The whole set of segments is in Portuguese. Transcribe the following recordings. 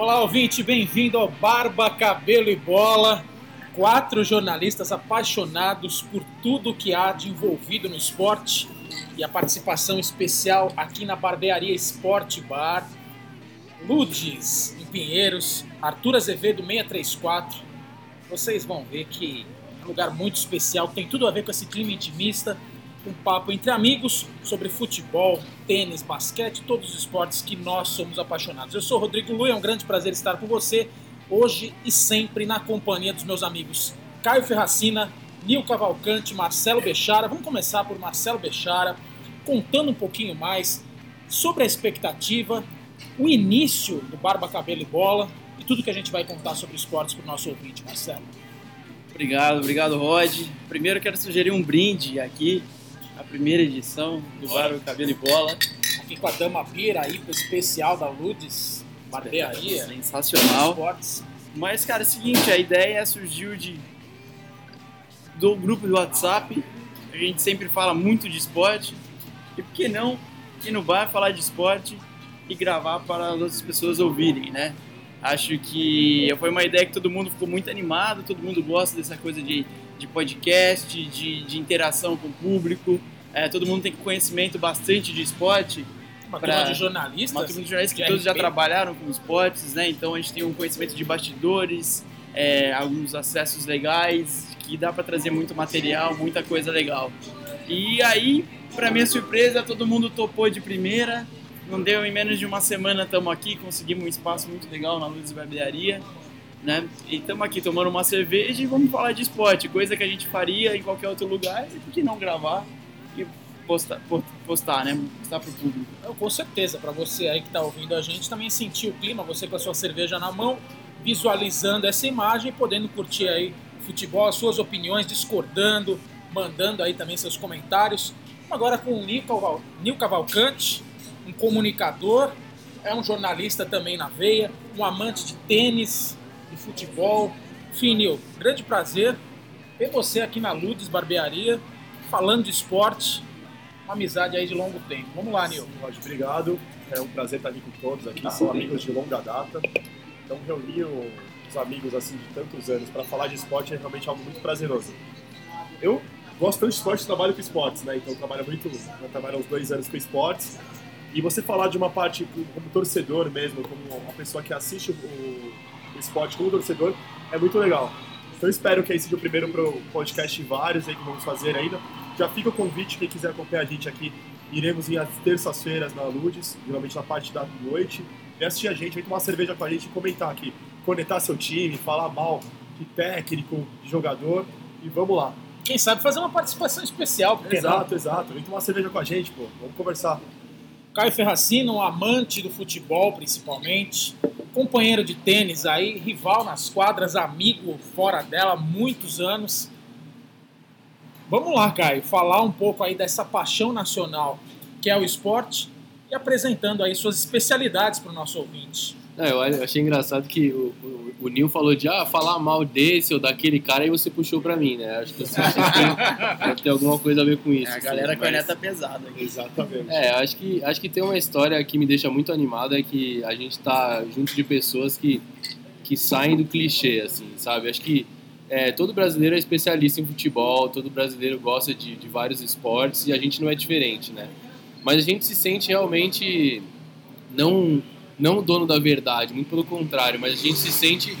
Olá, ouvinte, bem-vindo ao Barba, Cabelo e Bola. Quatro jornalistas apaixonados por tudo que há de envolvido no esporte e a participação especial aqui na Barbearia Esporte Bar. Ludes, em Pinheiros, Arthur Azevedo 634. Vocês vão ver que é um lugar muito especial, tem tudo a ver com esse clima intimista um papo entre amigos sobre futebol, tênis, basquete, todos os esportes que nós somos apaixonados. Eu sou Rodrigo Lu, é um grande prazer estar com você hoje e sempre na companhia dos meus amigos Caio Ferracina, Nil Cavalcante, Marcelo Bechara. Vamos começar por Marcelo Bechara, contando um pouquinho mais sobre a expectativa, o início do Barba Cabelo e Bola e tudo que a gente vai contar sobre esportes para o nosso ouvinte, Marcelo. Obrigado, obrigado Rod. Primeiro quero sugerir um brinde aqui primeira edição do Bar Cabelo e Bola. Aqui com a Dama Pira, aí pro especial da Ludes, barbearia. Sensacional. Esportes. Mas, cara, é o seguinte, a ideia surgiu de do grupo do WhatsApp. A gente sempre fala muito de esporte. E por que não ir no bar falar de esporte e gravar para as outras pessoas ouvirem, né? Acho que foi uma ideia que todo mundo ficou muito animado, todo mundo gosta dessa coisa de de podcast, de, de interação com o público. É, todo mundo tem conhecimento bastante de esporte. Uma pra, turma de jornalistas. Uma turma de jornalistas que todos já trabalharam com esportes, né? Então a gente tem um conhecimento de bastidores, é, alguns acessos legais, que dá para trazer muito material, muita coisa legal. E aí, para minha surpresa, todo mundo topou de primeira. Não deu em menos de uma semana, estamos aqui, conseguimos um espaço muito legal na Luz Barbearia né? E estamos aqui tomando uma cerveja e vamos falar de esporte, coisa que a gente faria em qualquer outro lugar, e por que não gravar e postar, postar né? Postar para o público. Eu, com certeza, para você aí que está ouvindo a gente, também sentir o clima, você com a sua cerveja na mão, visualizando essa imagem e podendo curtir aí o futebol, as suas opiniões, discordando, mandando aí também seus comentários. Agora com o Nil Cavalcante, um comunicador, é um jornalista também na veia, um amante de tênis, de futebol. Finil, grande prazer ter você aqui na Ludes Barbearia, falando de esporte, uma amizade aí de longo tempo. Vamos lá, Nil. Obrigado. É um prazer estar aqui com todos aqui, ah, são amigos de longa data. Então reunir os amigos assim de tantos anos para falar de esporte é realmente algo muito prazeroso. Eu gosto tanto de esporte, trabalho com esportes, né? Então trabalho muito, eu trabalho uns dois anos com esportes. E você falar de uma parte como torcedor mesmo, como uma pessoa que assiste o, esporte como torcedor, é muito legal. Então espero que aí seja o primeiro pro podcast vários aí que vamos fazer ainda. Já fica o convite, quem quiser acompanhar a gente aqui, iremos ir às terças-feiras na Ludes, geralmente na parte da noite, e assistir a gente, vem tomar uma cerveja com a gente e comentar aqui, conectar seu time, falar mal de técnico, de jogador, e vamos lá. Quem sabe fazer uma participação especial, porque Exato, não? exato. Vem tomar uma cerveja com a gente, pô. Vamos conversar. Caio Ferracino, um amante do futebol, principalmente, companheiro de tênis aí, rival nas quadras, amigo fora dela, muitos anos. Vamos lá, Caio, falar um pouco aí dessa paixão nacional que é o esporte e apresentando aí suas especialidades para o nosso ouvinte. É, eu achei engraçado que o, o, o Nil falou de ah, falar mal desse ou daquele cara e você puxou pra mim, né? Acho que você tem, tem alguma coisa a ver com isso. É, a assim, galera assim, mas... pesada. Aqui. Exatamente. É, acho que, acho que tem uma história que me deixa muito animado, é que a gente tá junto de pessoas que, que saem do clichê, assim, sabe? Acho que é, todo brasileiro é especialista em futebol, todo brasileiro gosta de, de vários esportes e a gente não é diferente, né? Mas a gente se sente realmente não não dono da verdade, muito pelo contrário, mas a gente se sente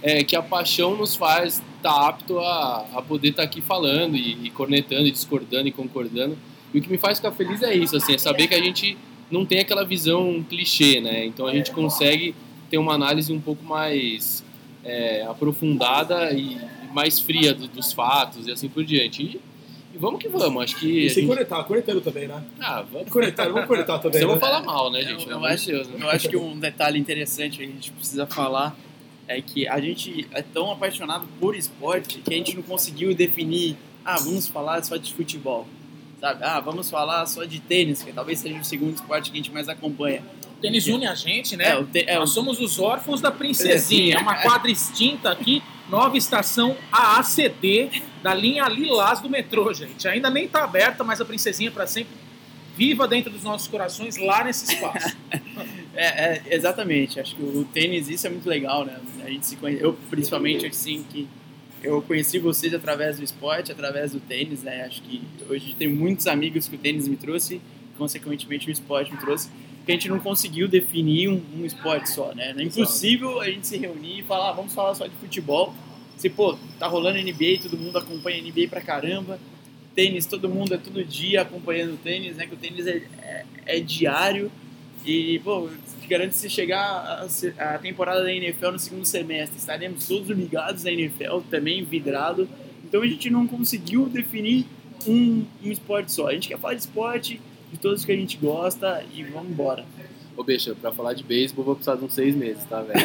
é, que a paixão nos faz estar tá apto a, a poder estar tá aqui falando e, e, cornetando, e discordando e concordando. E o que me faz ficar feliz é isso, assim, é saber que a gente não tem aquela visão clichê, né? Então a gente consegue ter uma análise um pouco mais é, aprofundada e mais fria do, dos fatos e assim por diante. E, e vamos que vamos, acho que. E sem gente... conectar, conectando também, né? Ah, vamos. Conectar, vamos conectar também. Você né? falar mal, né, gente? Eu, eu acho, Deus, né? eu acho que um detalhe interessante que a gente precisa falar é que a gente é tão apaixonado por esporte que a gente não conseguiu definir, ah, vamos falar só de futebol, sabe? Ah, vamos falar só de tênis, que talvez seja o segundo esporte que a gente mais acompanha. O tênis une a gente, né? É, te, é, Nós somos os órfãos da princesinha. É uma quadra extinta aqui nova estação AACD da linha Lilás do metrô, gente. Ainda nem está aberta, mas a princesinha para sempre viva dentro dos nossos corações lá nesse espaço. É, é, exatamente. Acho que o tênis, isso é muito legal, né? A gente se conhece, eu principalmente, assim, que eu conheci vocês através do esporte, através do tênis, né? Acho que hoje tem muitos amigos que o tênis me trouxe, consequentemente o esporte me trouxe, que a gente não conseguiu definir um, um esporte só, né? É impossível a gente se reunir e falar, ah, vamos falar só de futebol. Se, pô, tá rolando NBA, todo mundo acompanha NBA pra caramba, tênis, todo mundo é todo dia acompanhando o tênis, né? Que o tênis é, é, é diário e, pô, te garanto que se chegar a, a, temporada da NFL no segundo semestre, estaremos todos ligados na NFL, também vidrado. Então a gente não conseguiu definir um, um esporte só. A gente quer falar de esporte, de todos que a gente gosta e vamos embora. Ô, Beixa, pra falar de beisebol, vou precisar de uns seis meses, tá, velho?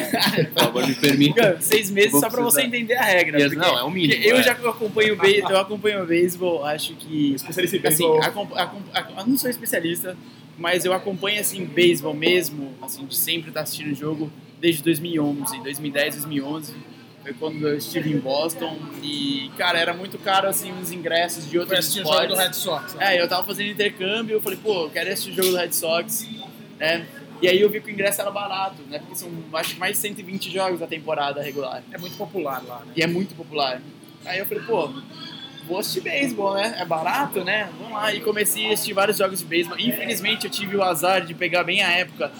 Por favor, me permita. seis meses só pra você entender a regra. Yes, não, é o um mínimo. Eu é. já acompanho o eu acompanho o beisebol, acho que. Especialista em assim, eu não sou especialista, mas eu acompanho, assim, beisebol mesmo, assim, de sempre estar assistindo o jogo desde 2011, 2010, 2011. Foi quando eu estive em Boston e, cara, era muito caro, assim, os ingressos de outros esportes. o jogo do Red Sox. Né? É, eu tava fazendo intercâmbio, eu falei, pô, eu quero assistir o jogo do Red Sox, né? E aí eu vi que o ingresso era barato, né? Porque são, acho que mais de 120 jogos da temporada regular. É muito popular lá, né? E é muito popular. Aí eu falei, pô, vou assistir beisebol, né? É barato, né? Vamos lá. E comecei a assistir vários jogos de beisebol. Infelizmente eu tive o azar de pegar bem a época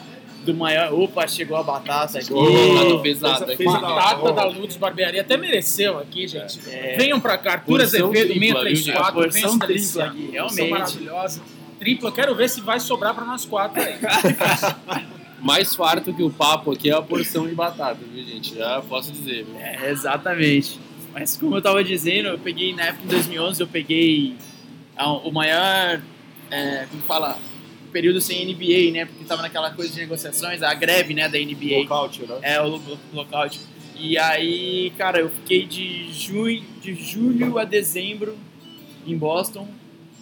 do maior. Opa, chegou a batata aqui. Oh, pesado aqui. Batata da Lutz Barbearia até mereceu aqui, gente. É. Venham pra cá, Arthur Azevedo, 634. Porção tripla aqui, realmente. maravilhosa tripla. Quero ver se vai sobrar para nós quatro aí. Mais farto que o papo aqui é a porção de batata, viu, gente? Já posso dizer. Viu? É, exatamente. Mas como eu tava dizendo, eu peguei na época de 2011, eu peguei o maior, é, como fala, período sem NBA, né? Porque tava naquela coisa de negociações, a greve, né, da NBA. Lockout, né? É, o lockout. E aí, cara, eu fiquei de junho, de julho a dezembro em Boston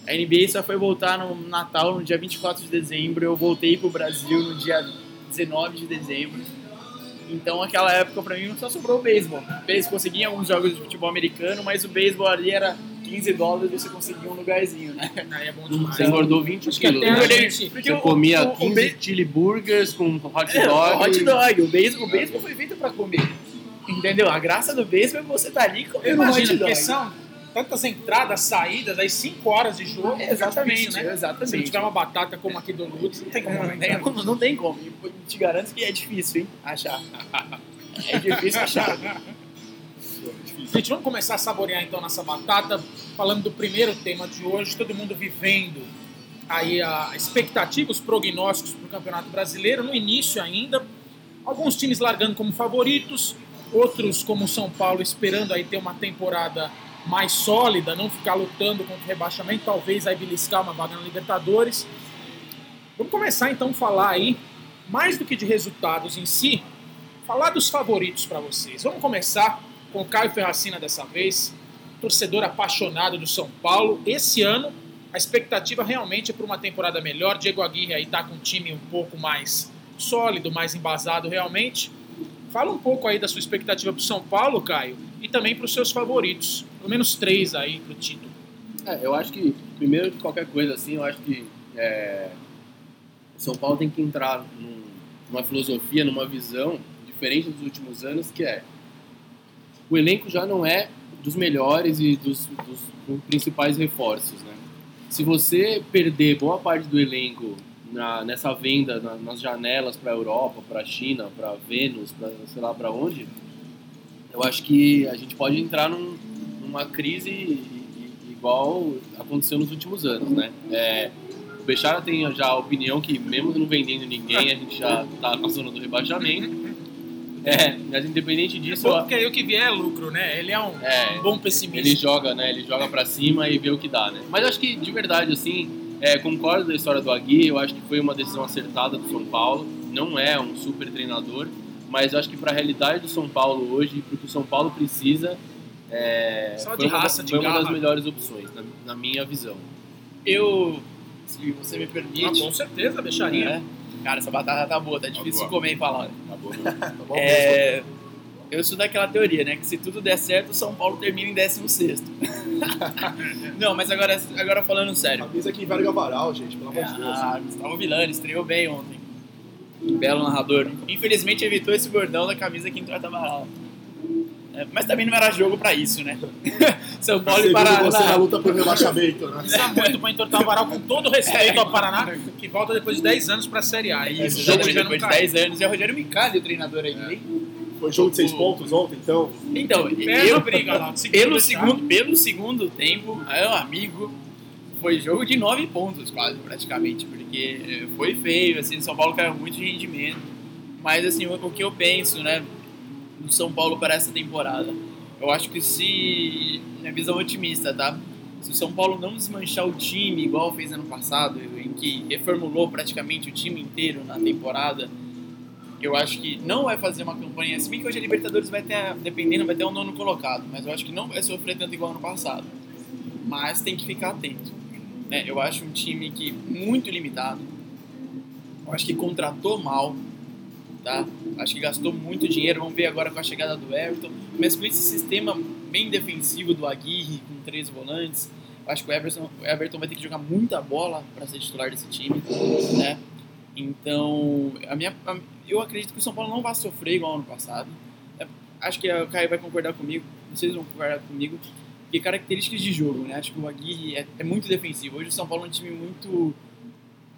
a NBA só foi voltar no Natal, no dia 24 de dezembro. Eu voltei pro Brasil no dia 19 de dezembro. Então, aquela época, pra mim, só sobrou o beisebol. Beisebol conseguia alguns jogos de futebol americano, mas o beisebol ali era 15 dólares e você conseguia um lugarzinho, né? Aí é bom demais. Você engordou 20 quilos. Né? Você comia 15 chili burgers com hot é, dog. É, hot dog. O beisebol, o beisebol foi feito pra comer. Entendeu? A graça do beisebol é você estar tá ali comendo hot dog. São tantas entradas, saídas, aí 5 horas de jogo. É, exatamente, difícil, né? exatamente. Se não tiver uma batata como aqui do Lutz, não tem como. Não, tem, não, não tem como. Te garanto que é difícil, hein? Achar. é difícil achar. Gente, vamos começar a saborear então nossa batata, falando do primeiro tema de hoje, todo mundo vivendo aí a expectativa, os prognósticos para o Campeonato Brasileiro, no início ainda, alguns times largando como favoritos, outros como o São Paulo esperando aí ter uma temporada mais sólida, não ficar lutando contra o rebaixamento, talvez aí beliscar uma vaga na Libertadores. Vamos começar então a falar aí, mais do que de resultados em si, falar dos favoritos para vocês. Vamos começar com Caio Ferracina dessa vez, torcedor apaixonado do São Paulo. Esse ano, a expectativa realmente é para uma temporada melhor. Diego Aguirre aí tá com um time um pouco mais sólido, mais embasado realmente. Fala um pouco aí da sua expectativa para o São Paulo, Caio, e também para os seus favoritos. Pelo menos três aí para o título. É, eu acho que, primeiro de qualquer coisa assim, eu acho que é, São Paulo tem que entrar num, numa filosofia, numa visão diferente dos últimos anos, que é o elenco já não é dos melhores e dos, dos, principais reforços, né? Se você perder boa parte do elenco na, nessa venda na, nas janelas para a Europa, para a China, para Vênus, para sei lá para onde, eu acho que a gente pode entrar num, numa crise igual aconteceu nos últimos anos, né? É, o Bechara tem já a opinião que mesmo não vendendo ninguém, a gente já está na zona do rebaixamento. É, mas independente disso. É bom, porque aí o que vier é lucro, né? Ele é um, é, um bom pessimista. Ele joga, né? Ele joga para cima e vê o que dá, né? Mas acho que de verdade, assim, é, concordo da história do Agui, eu acho que foi uma decisão acertada do São Paulo. Não é um super treinador, mas eu acho que para a realidade do São Paulo hoje, porque o São Paulo precisa, é, Só de foi, raça, uma, de foi uma das melhores opções, na, na, minha visão. Eu, se você me permite. Ah, com certeza, deixaria. É, cara, essa batata tá boa, tá difícil de comer e falar. Tá boa, tá bom é, eu sou daquela teoria, né? Que se tudo der certo, o São Paulo termina em 16. Não, mas agora, agora falando sério. Avisa que Varga Varal, gente, pelo amor de Deus. Ah, Gustavo Villani estreou bem ontem. Belo narrador. Infelizmente evitou esse bordão da camisa que entrou Amaral. É, mas também não era jogo pra isso, né? São Paulo e Paraná. você na luta por rebaixamento, né? Precisa muito para entortar o varal, com todo respeito ao Paraná, que volta depois de 10 anos para a Série A. E Esse o jogo jogo já depois de cai. 10 anos. É o Rogério Micali o treinador aí, hein? Foi jogo de seis pontos ontem, então. Então, eu, briga lá. segundo pelo, segundo, pelo segundo tempo, meu amigo, foi jogo de 9 pontos quase, praticamente, porque foi feio, assim, o São Paulo caiu muito de rendimento. Mas, assim, o, o que eu penso, né, do São Paulo para essa temporada? Eu acho que se, minha visão otimista, tá? Se o São Paulo não desmanchar o time igual fez ano passado, em que reformulou praticamente o time inteiro na temporada, eu acho que não vai fazer uma campanha, se bem que hoje a Libertadores vai ter, dependendo, vai ter um nono colocado, mas eu acho que não vai sofrer tanto igual ano passado. Mas tem que ficar atento. né? Eu acho um time que muito limitado. Eu acho que contratou mal, tá? Acho que gastou muito dinheiro. Vamos ver agora com a chegada do Everton. Mas com esse sistema bem defensivo do Aguirre, com três volantes, acho que o Everton, o Everton vai ter que jogar muita bola para ser titular desse time, né? Então, a minha, a- eu acredito que o São Paulo não vai sofrer igual ano passado. É, acho que o Caio vai concordar comigo, vocês vão concordar comigo, que características de jogo, né? Acho que o Aguirre é, é muito defensivo. Hoje o São Paulo é um time muito.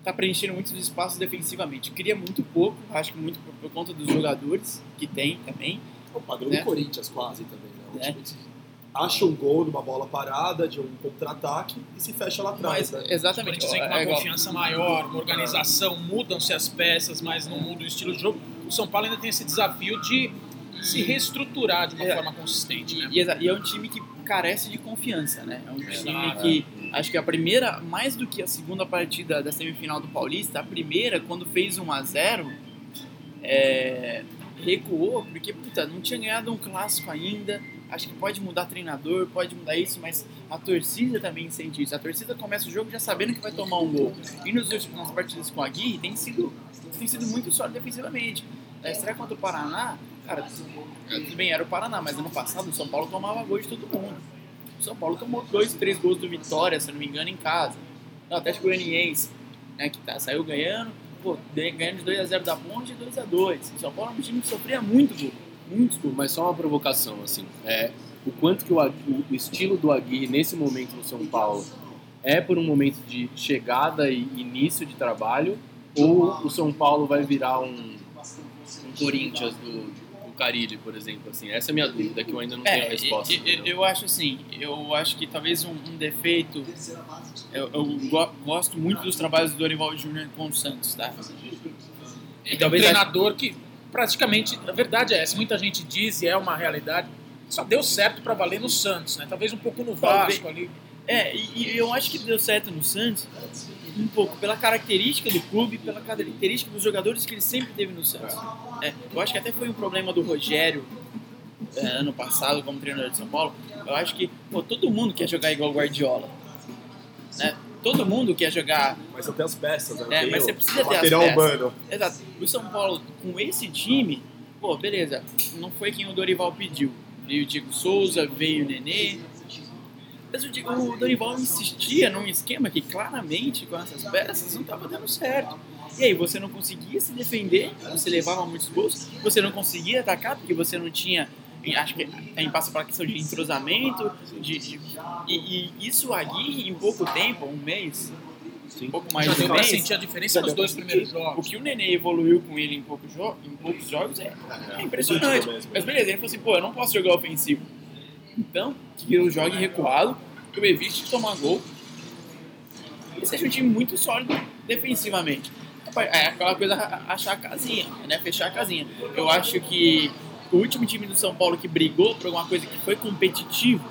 Tá preenchendo muitos espaços defensivamente. Cria muito pouco, acho que muito por, por conta dos jogadores que tem também. O padrão Né? do Corinthians quase também, né? É. time que acha um gol numa bola parada, de um contra-ataque e se fecha lá atrás, Mas, né? exatamente. Corinthians vem com é uma igual- confiança maior, uma organização, mudam-se as peças, mas não muda o estilo de jogo. O São Paulo ainda tem esse desafio de se reestruturar de uma É. forma consistente, né? E, e é um time que carece de confiança, né? É um time que acho que a primeira, mais do que a segunda partida da semifinal do Paulista, a primeira, quando fez 1 a 0 é, recuou, porque puta, não tinha ganhado um clássico ainda. Acho que pode mudar treinador, pode mudar isso, mas a torcida também sente isso. A torcida começa o jogo já sabendo que vai tomar um gol. E nos últimos nas partidas com a Gui tem sido, tem sido muito sólido defensivamente. A estreia contra o Paraná, cara, tudo bem, era o Paraná, mas ano passado o São Paulo tomava gol de todo mundo. O São Paulo tomou dois, três gols do Vitória, se não me engano, em casa. Não, até o Goianiense, né, que tá, saiu ganhando, pô, ganhando de 2x0 da Ponte e 2x2. O São Paulo é um time que sofria muito gol, muitos gols. Mas só uma provocação, assim. É, o quanto que o, o estilo do Aguirre nesse momento no São Paulo é por um momento de chegada e início de trabalho ou o São Paulo vai virar um, um Corinthians do, do Carilli, por exemplo? Assim, essa é a minha dúvida, que eu ainda não tenho a resposta. eu, eu- acho assim, eu acho que talvez um, um defeito. Eu, eu go- gosto muito dos trabalhos do Dorival Júnior com o Santos, tá? E Ele é um talvez treinador que praticamente, a verdade é essa, muita gente diz e é uma realidade, só deu certo para valer no Santos, né? Talvez um pouco no Talvez. Vasco ali. É, e, e eu acho que deu certo no Santos um pouco pela característica do clube, pela característica dos jogadores que ele sempre teve no Santos. É, eu acho que até foi um problema do Rogério é, ano passado como treinador de São Paulo. Eu acho que pô, todo mundo quer jogar igual o Guardiola. Né? Todo mundo quer jogar. Mas você tem as peças, né? É, mas você precisa ter as peças. Exato. O São Paulo, com esse time, pô, beleza. Não foi quem o Dorival pediu. Veio o Diego Souza, veio o Nenê. Mas o, Di- o Dorival insistia num esquema que claramente com essas peças não estava dando certo. E aí você não conseguia se defender, você levava muitos gols, você não conseguia atacar porque você não tinha. Acho que aí passa para a questão de entrosamento, de, de- e, e isso Aguirre em pouco tempo, um mês, um pouco mais Já de um mês, sentir a diferença nos dois primeiros o jogos. que o Nenê evoluiu com ele em, pouco jo em poucos jogos é, é impressionante. Mesmo. Mas beleza, ele falou assim, pô, eu não posso jogar ofensivo. Então, que eu jogue recuado, que eu evite tomar gol. E seja um time muito sólido defensivamente. É aquela coisa, achar a casinha, né? Fechar a casinha. Eu acho que o último time do São Paulo que brigou por alguma coisa que foi competitivo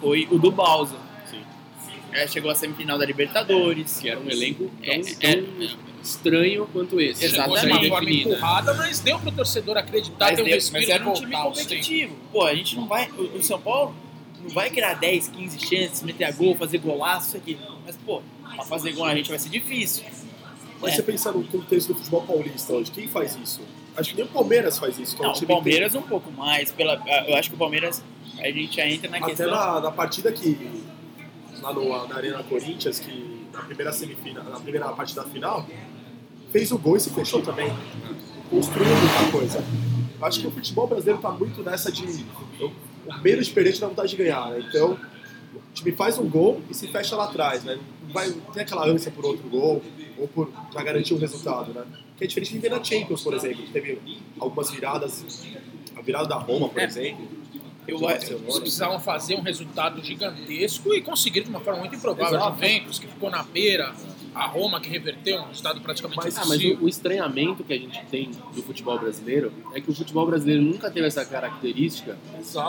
foi o do Balsa. Sim. É, chegou à semifinal da Libertadores. Que era um elenco tão, É, tão estranho quanto esse. Exatamente. Chegou de uma forma empurrada, mas deu pro torcedor acreditar, Mas, ter o deu- mas era um time competitivo. Pô, a gente não vai. O, o São Paulo não vai criar 10, 15 chances, meter a gol, fazer golaço, isso aqui. Mas, pô, pra fazer gol a gente vai ser difícil. Mas É. você pensar no contexto do futebol paulista hoje, quem faz isso? Acho que nem o Palmeiras faz isso. que é um Não, o Palmeiras um pouco mais. Pela, eu acho que o Palmeiras, a gente já entra na tem- questão. Até na, na partida que. Lá no, na Arena Corinthians, que na primeira semifinal, na primeira partida final, fez o gol e se fechou também. Construiu muita coisa. Eu acho que o futebol brasileiro tá muito nessa de. o medo de perder te dá vontade de ganhar, né? Então, o time faz um gol e se fecha lá atrás, né? Não vai tem aquela ânsia por outro gol ou por já garantir um resultado, né? Que é diferente de ver na Champions, por exemplo, que teve algumas viradas. A virada da Roma, por É. exemplo. Eu Eles precisavam fazer um resultado gigantesco e conseguiram de uma forma muito improvável. Exato. A Juventus, que ficou na beira, a Roma, que reverteu um resultado praticamente Mas- Ah, mas o, o estranhamento que a gente tem do futebol brasileiro é que o futebol brasileiro nunca teve essa característica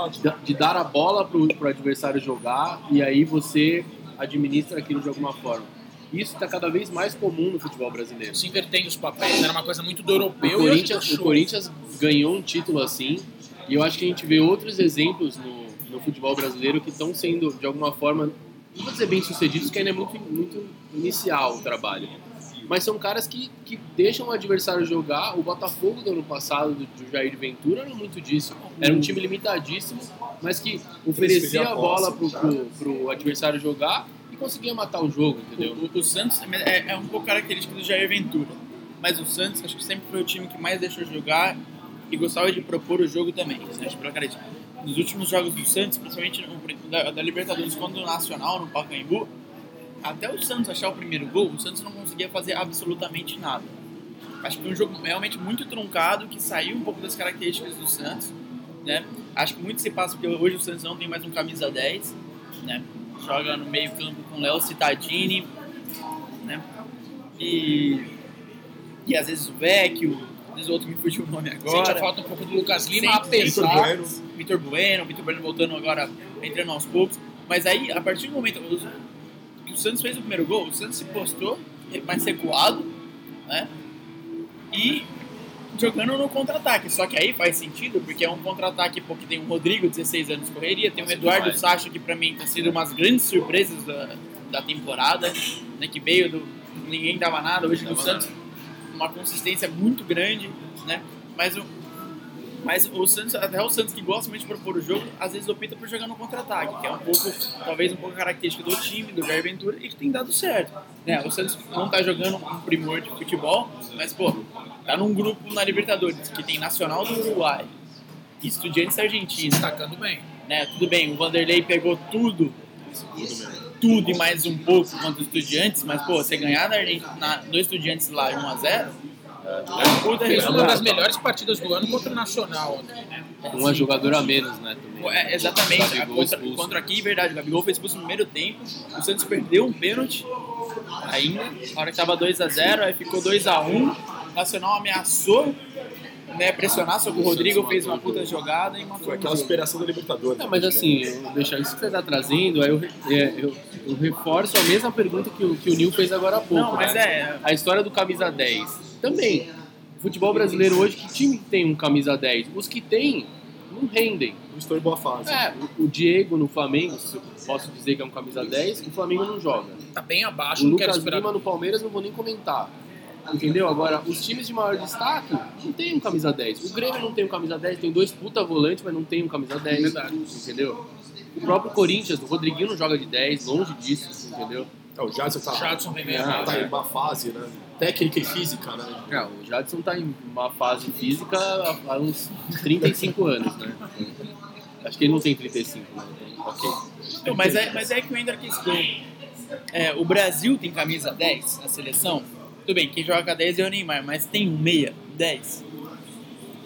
de, de dar a bola pro, pro adversário jogar e aí você administra aquilo de alguma forma. Isso está cada vez mais comum no futebol brasileiro. Se invertendo os papéis, era uma coisa muito do europeu. O Corinthians, o. Corinthians ganhou um título assim, e eu acho que a gente vê outros exemplos no, no futebol brasileiro que estão sendo, de alguma forma, não vou dizer bem sucedidos, que ainda é muito, muito inicial o trabalho. Mas são caras que, que deixam o adversário jogar. O Botafogo do ano passado, do, do Jair Ventura, era muito disso. Era um time limitadíssimo, mas que oferecia a bola pro, pro, pro adversário jogar e conseguia matar o jogo, entendeu? O, o Santos é, é um pouco característico do Jair Ventura. Mas o Santos, acho que sempre foi o time que mais deixou jogar e gostava de propor o jogo também. Acho que pela característica. Nos últimos jogos do Santos, principalmente no, da, da Libertadores contra o Nacional, no Pacaembu, até o Santos achar o primeiro gol, o Santos não conseguia fazer absolutamente nada. Acho que foi um jogo realmente muito truncado, que saiu um pouco das características do Santos. Né? Acho que muito se passa porque hoje o Santos não tem mais um camisa 10, né? joga no meio campo com Léo Cittadini, né? E, e às vezes o Vecchio, o outro me fugiu o nome Sente agora. a falta um pouco do Lucas Lima, Sente, Vitor apesar. Bueno. Vitor Bueno, Vitor Bueno voltando agora, entrando aos poucos. Mas aí, a partir do momento que o Santos fez o primeiro gol, o Santos se postou mais recuado, né? E jogando no contra-ataque. Só que aí faz sentido, porque é um contra-ataque porque tem um Rodrigo, 16 anos de correria, tem um Eduardo Sacha, que pra mim tá sendo umas grandes surpresas da, da temporada, né? Que veio do. ninguém dava nada, hoje no Santos uma consistência muito grande, né? Mas o, mas o Santos, até o Santos que gosta muito de propor o jogo, às vezes opta por jogar no contra-ataque, que é um pouco, talvez um pouco característica do time, do Jair Ventura, e que tem dado certo. Né? O Santos não tá jogando um primor de futebol, mas, pô, tá num grupo na Libertadores, que tem Nacional do Uruguai, Estudiantes da Argentina, Destacando bem. né? Tudo bem, o Vanderlei pegou tudo, tudo e mais um pouco contra os Estudiantes, mas, pô, você ganhar na, na, do Estudiantes lá 1x0, é um puta Fez uma das melhores partidas do ano contra o Nacional. Uma jogadora a menos, né? Também. É, exatamente, contra, contra aqui, verdade, o Gabigol foi expulso no primeiro tempo, o Santos perdeu um pênalti ainda, na hora que tava 2x0, aí ficou 2x1, o Nacional ameaçou né, pressionar, só que o Rodrigo fez uma puta jogada e matou Foi o aquela superação da Libertadores. Não, mas assim, eu deixar isso que você está trazendo, aí eu, é, eu, eu reforço a mesma pergunta que o, que o Nil fez agora há pouco. Não, mas né? é, A história do camisa 10. Também. O futebol brasileiro hoje, que time tem um camisa 10? Os que tem, não rendem. Não estou em boa fase. É, o, o Diego no Flamengo, se eu posso dizer que é um camisa 10, o Flamengo não joga. Tá bem O abaixo, não quero Lucas esperar. Lima no Palmeiras não vou nem comentar. Entendeu? Agora, os times de maior destaque não tem um camisa 10. O Grêmio não tem um camisa 10, tem dois puta volantes, mas não tem um camisa 10. Verdade. Entendeu? O próprio Corinthians, o Rodriguinho não joga de 10, longe disso, entendeu? É, o Jadson tá, Jadson vem Ah, abaixo. tá em uma fase, né? Técnica e física, né? É, o Jadson tá em uma fase física há uns 35 anos, né? Acho que ele não tem 35, né? Ok. Então, mas, é, mas é que entra a questão. É, o Brasil tem camisa 10 na seleção. Tudo bem, quem joga 10 é o Neymar, mas tem um meia 10.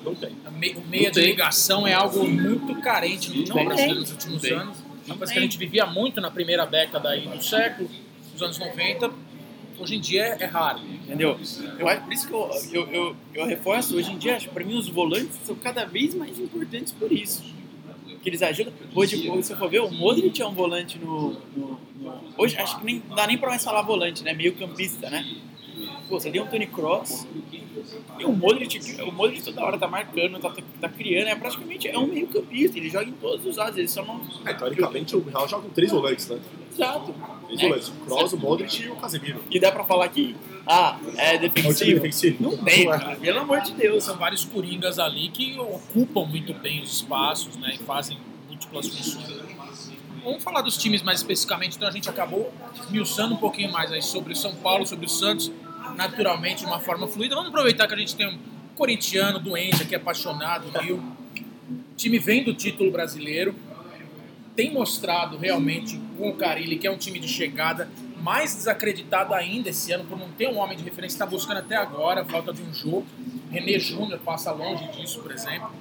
Não tem. O meia Não de tem. ligação é algo muito carente no futebol brasileiro nos últimos tem. anos. Uma Não coisa que a gente vivia muito na primeira década aí do século, nos anos 90. Hoje em dia é, é raro. Entendeu? Eu acho por isso que eu, eu, eu, eu reforço, hoje em dia, acho que pra mim os volantes são cada vez mais importantes por isso. Que eles ajudam. Hoje, se você for ver, o Modric é um volante no. no- no- hoje acho que nem não dá nem pra mais falar volante, né? Meio campista, né? Pô, você tem um Tony Cross e o Modric, o Modric toda hora tá marcando, tá, tá, tá criando, é praticamente é um meio campista, ele joga em todos os lados, ele só não. É, teoricamente, o Real joga com três volantes, né? Exato. Três É. volantes. O Kroos, o Modric e o Casemiro. E dá pra falar que, ah, é É o time defensivo. defensivo? Não tem, é. cara, pelo amor de Deus. São vários coringas ali que ocupam muito bem os espaços né, e fazem múltiplas funções. Vamos falar dos times mais especificamente, então a gente acabou esmiuçando um pouquinho mais aí sobre o São Paulo, sobre o Santos. Naturalmente de uma forma fluida. Vamos aproveitar que a gente tem um corintiano doente aqui, apaixonado, Rio. O time vem do título brasileiro, tem mostrado realmente com o Carilli que é um time de chegada, mais desacreditado ainda esse ano por não ter um homem de referência, está buscando até agora, falta de um jogo. René Júnior passa longe disso, por exemplo.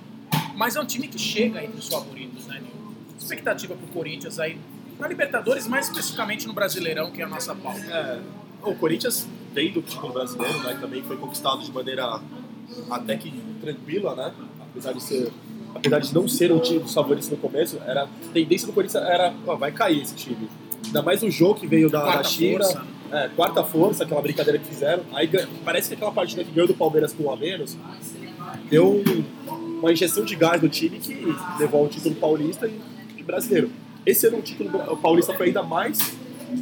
Mas é um time que chega entre os favoritos, né, Nil? Expectativa para o Corinthians aí na Libertadores, mais especificamente no Brasileirão, que é a nossa pauta. É, o Corinthians vem do título brasileiro, né? Também foi conquistado de maneira até que tranquila, né? Apesar de ser, apesar de não ser o time dos favoritos no começo, era a tendência do Corinthians era, ó, vai cair esse time. Ainda mais o jogo que veio da, Quarta da China, força. é, quarta força, aquela brincadeira que fizeram. Aí parece que aquela partida que ganhou do Palmeiras com um a menos deu um- uma injeção de gás no time que levou ao título paulista e, e brasileiro. Esse ano o título paulista foi ainda mais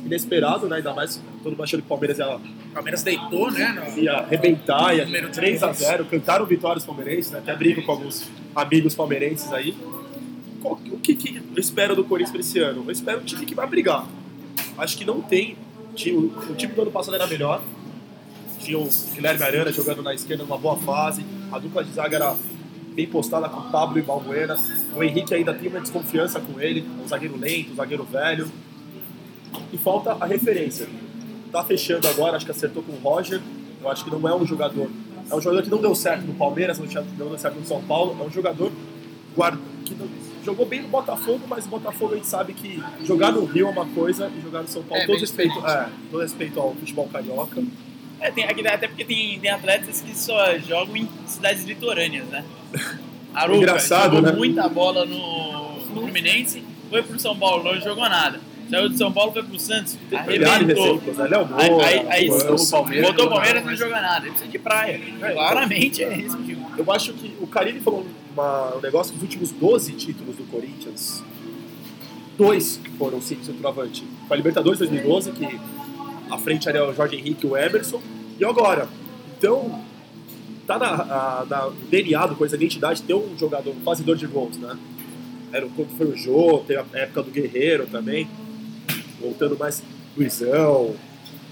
inesperado, né? Ainda mais todo mundo achando que o Palmeiras ia, O Palmeiras deitou, né? no- ia arrebentar, ia Número de 3 a pontos. 0 cantaram vitórias palmeirenses, né? até brinco com alguns amigos palmeirenses aí. Qual- o que, que eu espero do Corinthians para esse ano? Eu espero um time que vai brigar. Acho que não tem. time- O time do ano passado era melhor. Tinha o Guilherme Arana jogando na esquerda numa boa fase. A dupla de zaga era bem postada com o Pablo e Balbuena. O Henrique ainda tem uma desconfiança com ele. Um zagueiro lento, um zagueiro velho. E falta a referência. Tá fechando agora, acho que acertou com o Roger. Eu acho que não é um jogador. É um jogador que não deu certo no Palmeiras, não tinha- não deu certo no São Paulo. É um jogador guarda, que não- jogou bem no Botafogo, mas o Botafogo a gente sabe que jogar no Rio é uma coisa e jogar no São Paulo, É, todo respeito, é, todo respeito ao futebol carioca. É, tem, aqui, até porque tem, tem atletas que só jogam em cidades litorâneas, né? Arouca Engraçado, jogou né? muita bola no, no Fluminense, foi pro São Paulo, não jogou nada. Saiu de São Paulo, foi pro Santos, arrebentou. Aí, aí, aí o Palmeiras, voltou o Palmeiras, não joga nada. Ele precisa de praia. Claramente é esse o motivo. Eu acho que o Carilli falou uma- um negócio que os últimos 12 títulos do Corinthians, dois foram sim centroavante. Foi a Libertadores 2012, que à frente era o Jorge Henrique e o Emerson, e agora. Então, tá na, a- na DNA do Coisa, a identidade ter um jogador, um fazedor de gols, né? Era foi o Jô, teve a época do Guerreiro também, voltando mais Luizão.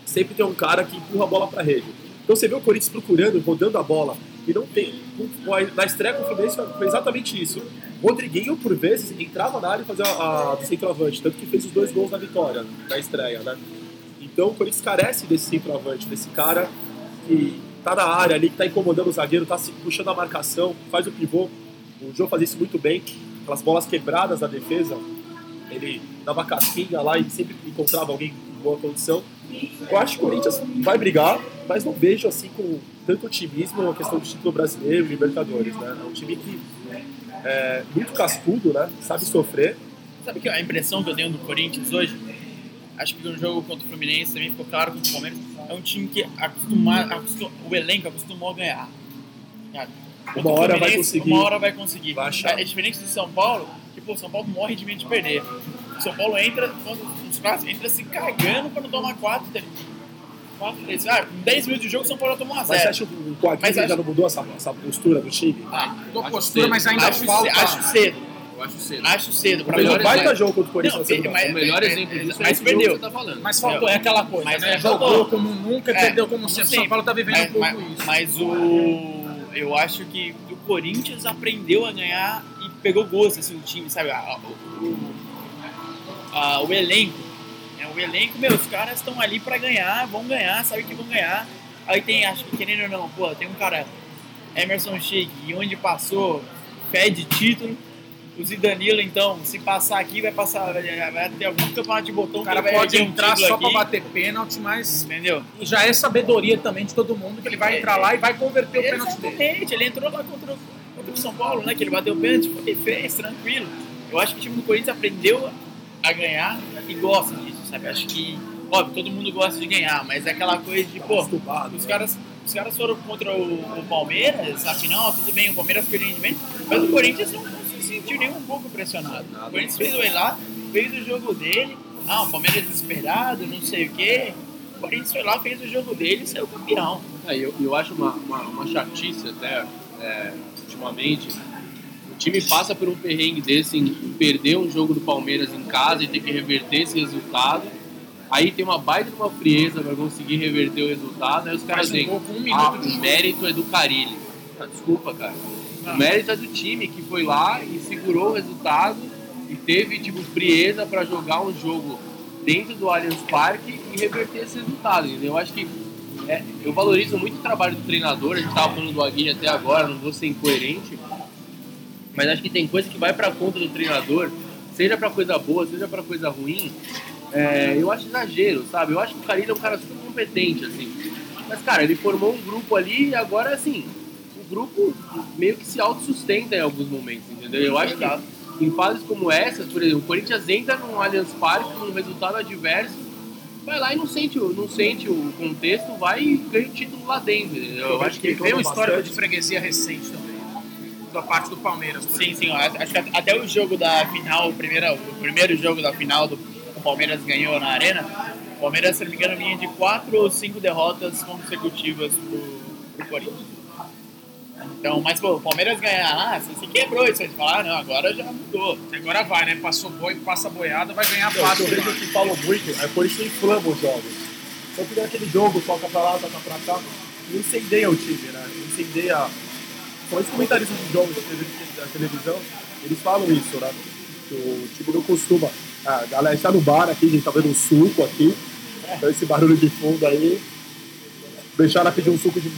Sempre tem um cara que empurra a bola pra rede. Então você vê o Corinthians procurando, rodando a bola, e não tem. Na estreia com o Fluminense foi exatamente isso. Rodriguinho, por vezes, entrava na área e fazia a, a centroavante, tanto que fez os dois gols na vitória, na estreia, né? Então o Corinthians carece desse centroavante, desse cara que tá na área ali, que tá incomodando o zagueiro, tá se puxando a marcação, faz o pivô. O João fazia isso muito bem, aquelas bolas quebradas da defesa, ele dava casquinha lá e sempre encontrava alguém em boa condição. Eu acho que o Corinthians vai brigar, mas não vejo assim com tanto otimismo a questão do título brasileiro Libertadores, né? É um time que é muito cascudo, né? Sabe sofrer. Sabe que a impressão que eu tenho do Corinthians hoje? Acho que no jogo contra o Fluminense também ficou claro contra o Palmeiras. É um time que acostuma, acostum- o elenco acostumou a ganhar. Uma hora vai conseguir. Uma hora vai conseguir. Vai. É diferente do São Paulo, pô, o São Paulo morre de medo de perder. O São Paulo entra, quando os clássicos, entra se cagando quando toma 4, 3. 4, 3. Ah, com 10 minutos de jogo, o São Paulo toma 1 a Mas você 0. acha que o já acho- não mudou essa, essa postura do time? Ah, Acho postura, cedo. mas ainda acho, falta. acho cedo. Eu acho cedo. Acho cedo. Pra um melhores- baita jogo contra o Corinthians Não, mas- O melhor exemplo disso é mas esse jogo perdeu. que você tá falando. Mas faltou, é aquela coisa, Mas né? Jogou como nunca, É, perdeu como sempre. O sempre. São Paulo tá vivendo mas, um pouco mas- isso. mas o. Eu acho que o Corinthians aprendeu a ganhar pegou gosto assim, do time, sabe? A- a- o, elenco. né? O elenco, meu, os caras estão ali pra ganhar, vão ganhar, sabe que vão ganhar. Aí tem, acho que querendo ou não, pô, tem um cara, Emerson Sheik, e onde passou, pede título. O Zidanilo, então, se passar aqui, vai passar, vai, ter algum campeonato de botão O cara pode um entrar título só pra aqui, bater pênalti, mas Entendeu? e já é sabedoria também de todo mundo que ele vai entrar lá e vai converter o pênalti dele. Ele entrou lá contra, o- contra o São Paulo, né? Que ele bateu o pênalti e fez, tranquilo. Eu acho que o time do Corinthians aprendeu a ganhar e gosta disso, sabe? Acho que, óbvio, todo mundo gosta de ganhar, mas é aquela coisa de, pô, os né? caras, os caras foram contra o, o Palmeiras, afinal, tudo bem, o Palmeiras perdeu rendimento, mas o Corinthians não, se sentiu nem um pouco pressionado. O Corinthians fez o lá, fez o jogo dele, ah, o Palmeiras desesperado, não sei o quê. O Corinthians foi lá, fez o jogo dele e saiu campeão. É, eu, eu acho uma, uma, uma chatice até, é, ultimamente. O time passa por um perrengue desse em, perder um jogo do Palmeiras em casa e ter que reverter esse resultado. Aí tem uma baita de uma frieza pra conseguir reverter o resultado, aí os caras um dizem, um ah, o mérito é do Carilli. Ah, desculpa, cara. O mérito é do time que foi lá e segurou o resultado e teve, tipo, frieza pra jogar um jogo dentro do Allianz Parque e reverter esse resultado, entendeu? Eu acho que é, eu valorizo muito o trabalho do treinador, a gente tava falando do Aguirre até agora, não vou ser incoerente, mas acho que tem coisa que vai pra conta do treinador, seja pra coisa boa, seja pra coisa ruim, é, eu acho exagero, sabe? Eu acho que o Carilho é um cara super competente, assim. Mas, cara, ele formou um grupo ali e agora, assim, o grupo meio que se autossustenta em alguns momentos, entendeu? Eu acho que em fases como essas, por exemplo, o Corinthians entra num Allianz Parque, num resultado adverso, vai lá e não sente, o- não sente o contexto, vai e ganha o título lá dentro, entendeu? Eu acho que Tem um histórico bastante. de freguesia recente também. Da parte do Palmeiras. Sim, sim, eu acho acho que até o jogo da final, o primeiro, o primeiro jogo da final do o Palmeiras ganhou na Arena, o Palmeiras, se não me engano, vinha de quatro ou cinco derrotas consecutivas pro, pro Corinthians. Então, mas pô, o Palmeiras ganhar lá, você se quebrou isso aí, você fala, ah, não, agora já mudou. Agora vai, né? Passou boi, passa boiada, vai ganhar Não, o que fácil. eu vejo que falam muito é por isso que inflama os jogos. Então fica aquele jogo, toca pra lá, toca pra cá, incendeia o time, né? Incendeia. Só os comentaristas de jogos da tele- da televisão, eles falam isso, né? Que o time não costuma. Ah, a galera está no bar aqui, a gente tá vendo um suco aqui. Então esse barulho de fundo aí. Deixaram pedir um suco de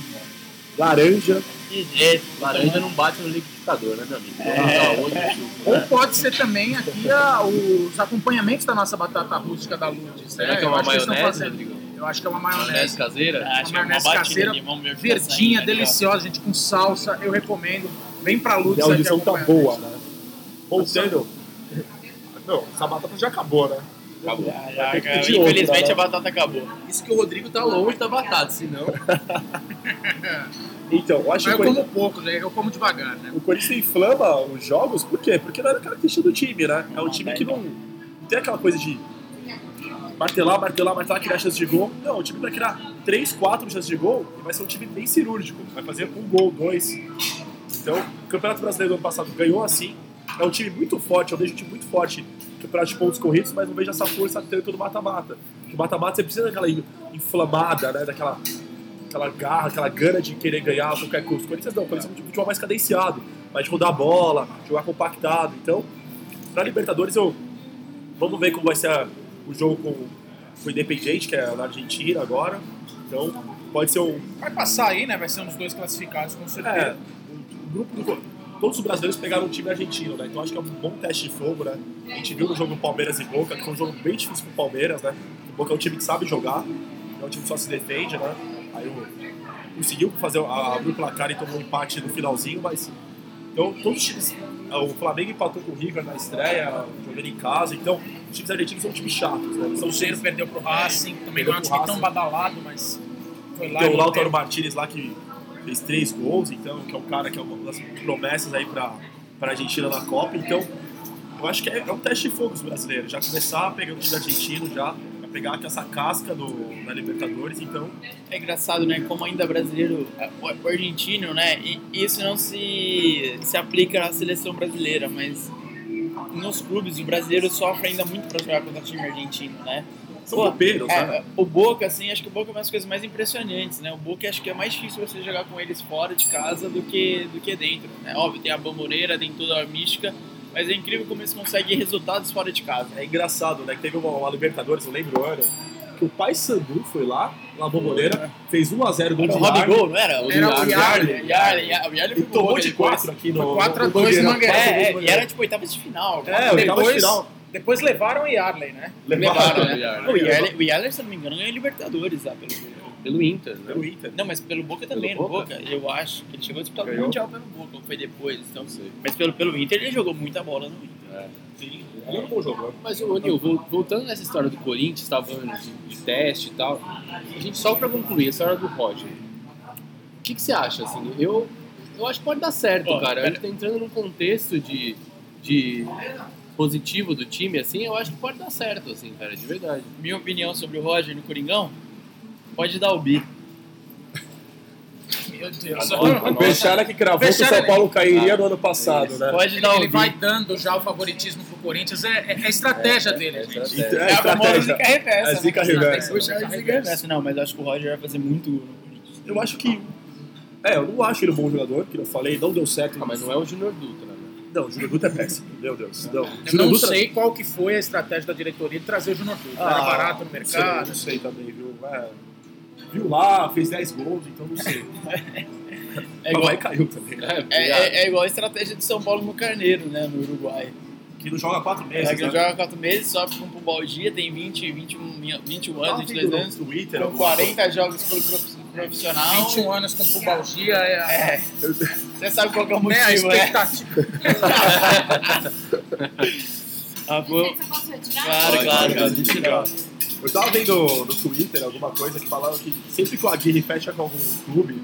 laranja. Jeito. Laranja não bate no liquidificador, né, meu amigo? É. Tá, outro tipo. Ou pode ser também aqui a- os acompanhamentos da nossa batata rústica da Lourdes. Será né? que é Eu uma maionese? Eu acho que é uma Maionese maionese. caseira? É uma maionese batida caseira, tá Verdinha, ó. deliciosa, gente, com salsa. Eu recomendo. Vem pra E Lourdes a aqui audição tá boa, né? Voltando. Não, essa batata já acabou, né? Acabou. Outra, infelizmente né? a batata acabou. Isso que o Rodrigo tá longe da batata, senão. Então, eu acho Mas que eu Corinthians- como pouco, né? eu como devagar, né? o Corinthians inflama os jogos, por quê? Porque não é a característica do time, né? É um time que não, não tem aquela coisa de martelar, martelar, martelar, criar chance de gol. Não, o time vai criar 3, 4 chances de gol e vai ser um time bem cirúrgico. Vai fazer um gol, dois. Então, o Campeonato Brasileiro do ano passado ganhou assim. É um time muito forte, eu vejo um time muito forte no campeonato de pontos corridos, mas não vejo essa força tanto no mata-mata. Porque o mata-mata você precisa daquela inflamada, né? Daquela aquela garra, aquela gana de querer ganhar a qualquer custo. O Corinthians não, o Corinthians é um futebol mais cadenciado, mais de rodar a bola, jogar compactado. Então, pra Libertadores, eu vamos ver como vai ser a- o jogo com, com o Independiente, que é na Argentina agora. Então, pode ser um. Vai passar aí, né? Vai ser um dos dois classificados, com É, certeza. um, um grupo do. Todos os brasileiros pegaram um time argentino, né? Então acho que é um bom teste de fogo, né? A gente viu no jogo Palmeiras e Boca, que foi um jogo bem difícil pro Palmeiras, né? O Boca é um time que sabe jogar, é um time que só se defende, né? Aí o, conseguiu fazer a, abrir o placar e tomou um empate no finalzinho, mas. Então todos os times. O Flamengo empatou com o River na estreia, jogando em casa, então os times argentinos são times chatos, né? Eles O São Cruzeiro perdeu pro Racing, também não é um time tão badalado, mas foi lá Tem o Lautaro meteu. Martinez lá que fez três gols, então, que é um cara que é uma das promessas aí pra, pra Argentina na Copa. Então, eu acho que é, é um teste de fogo os brasileiros. Já começar pegando o time argentino, já, pegar essa casca do, da Libertadores. Então, É engraçado, né? Como ainda brasileiro, o o argentino, né? E isso não se, se aplica à seleção brasileira, mas nos clubes o brasileiro sofre ainda muito pra jogar contra o time argentino, né? São Pô, copeiros, É, né? o Boca, assim, acho que o Boca é uma das coisas mais impressionantes, né? O Boca acho que é mais difícil você jogar com eles fora de casa do que, do que dentro, né? Óbvio, tem a bamboneira, tem toda a mística, mas é incrível como eles conseguem resultados fora de casa. É engraçado, né? Que teve uma, uma Libertadores, eu lembro o ano, que o pai Sandu foi lá, na Bomboneira, fez 1x0 gol Era de Yarley, Gol, não era? O Era o Yarley. O Yarley tomou de depois. 4 aqui no. Foi 4 a no 2 Mangueirão. Mangueirão. É, é, e era tipo oitavas de final. É, oitavas de final. Depois levaram o Yarley, né? Levaram, né? o Yarley. O Yarley, se não me engano, ganhou Libertadores lá pelo. Pelo Inter, né? Pelo Inter. Não, mas pelo Boca também, Pelo no Boca? Boca, eu acho. que Ele chegou a disputar o. Mundial pelo Boca, ou foi depois, então Mas pelo, pelo Inter ele jogou muita bola no Inter. Sim, ele era um bom jogador. Mas, ô, Nil, vol- voltando nessa história do Corinthians, estava falando de, de teste e tal, a gente só pra concluir, a história do Roger. O que, que você acha, assim? Eu, eu acho que pode dar certo, Ó, cara. A pera- gente tá entrando num contexto de, de positivo do time, assim, eu acho que pode dar certo, assim, cara, de verdade. Minha opinião sobre o Roger no Coringão, pode dar o bi. Meu Deus. O Bechara que cravou que o São Paulo cairia no ano passado, né? Pode Ele, dar ele um vai vai... dando já o favoritismo pro Corinthians, é, é- é a estratégia dele, É gente. estratégia. É É a famosa estratégia. zica reversa. É zica né? reversa. É zica reversa. Não, mas acho que o Roger vai fazer muito. Eu acho que. É, eu não acho ele um bom jogador, que eu falei, não deu certo. Ah, mas não é o Júnior Dutra, né? Não, o Júnior Dutra é péssimo, meu Deus. Não, Eu não Dutra- sei qual que foi a estratégia da diretoria de trazer o Júnior Dutra. Era Ah, barato no não sei, mercado. Não sei também, viu? É, viu lá, fez 10 gols, então não sei. É Mas igual, vai caiu também, né? é, é- é igual a estratégia de São Paulo no Carneiro, né? No Uruguai. Que não joga 4 É, meses. que né? joga 4 meses, sofre com pubalgia, tem 20, 21, 21 Tava anos, vendo 22 no anos, Twitter, com alguma 40 jogos pelo prof- profissional. 21 anos com pubalgia é, a- É, você sabe qual que é o né, a motivo, né? expectativa. Ah, claro, Pode, claro, pode, pode. tirar. Eu tava vendo no Twitter alguma coisa que falava que sempre que o Aguirre fecha com algum clube,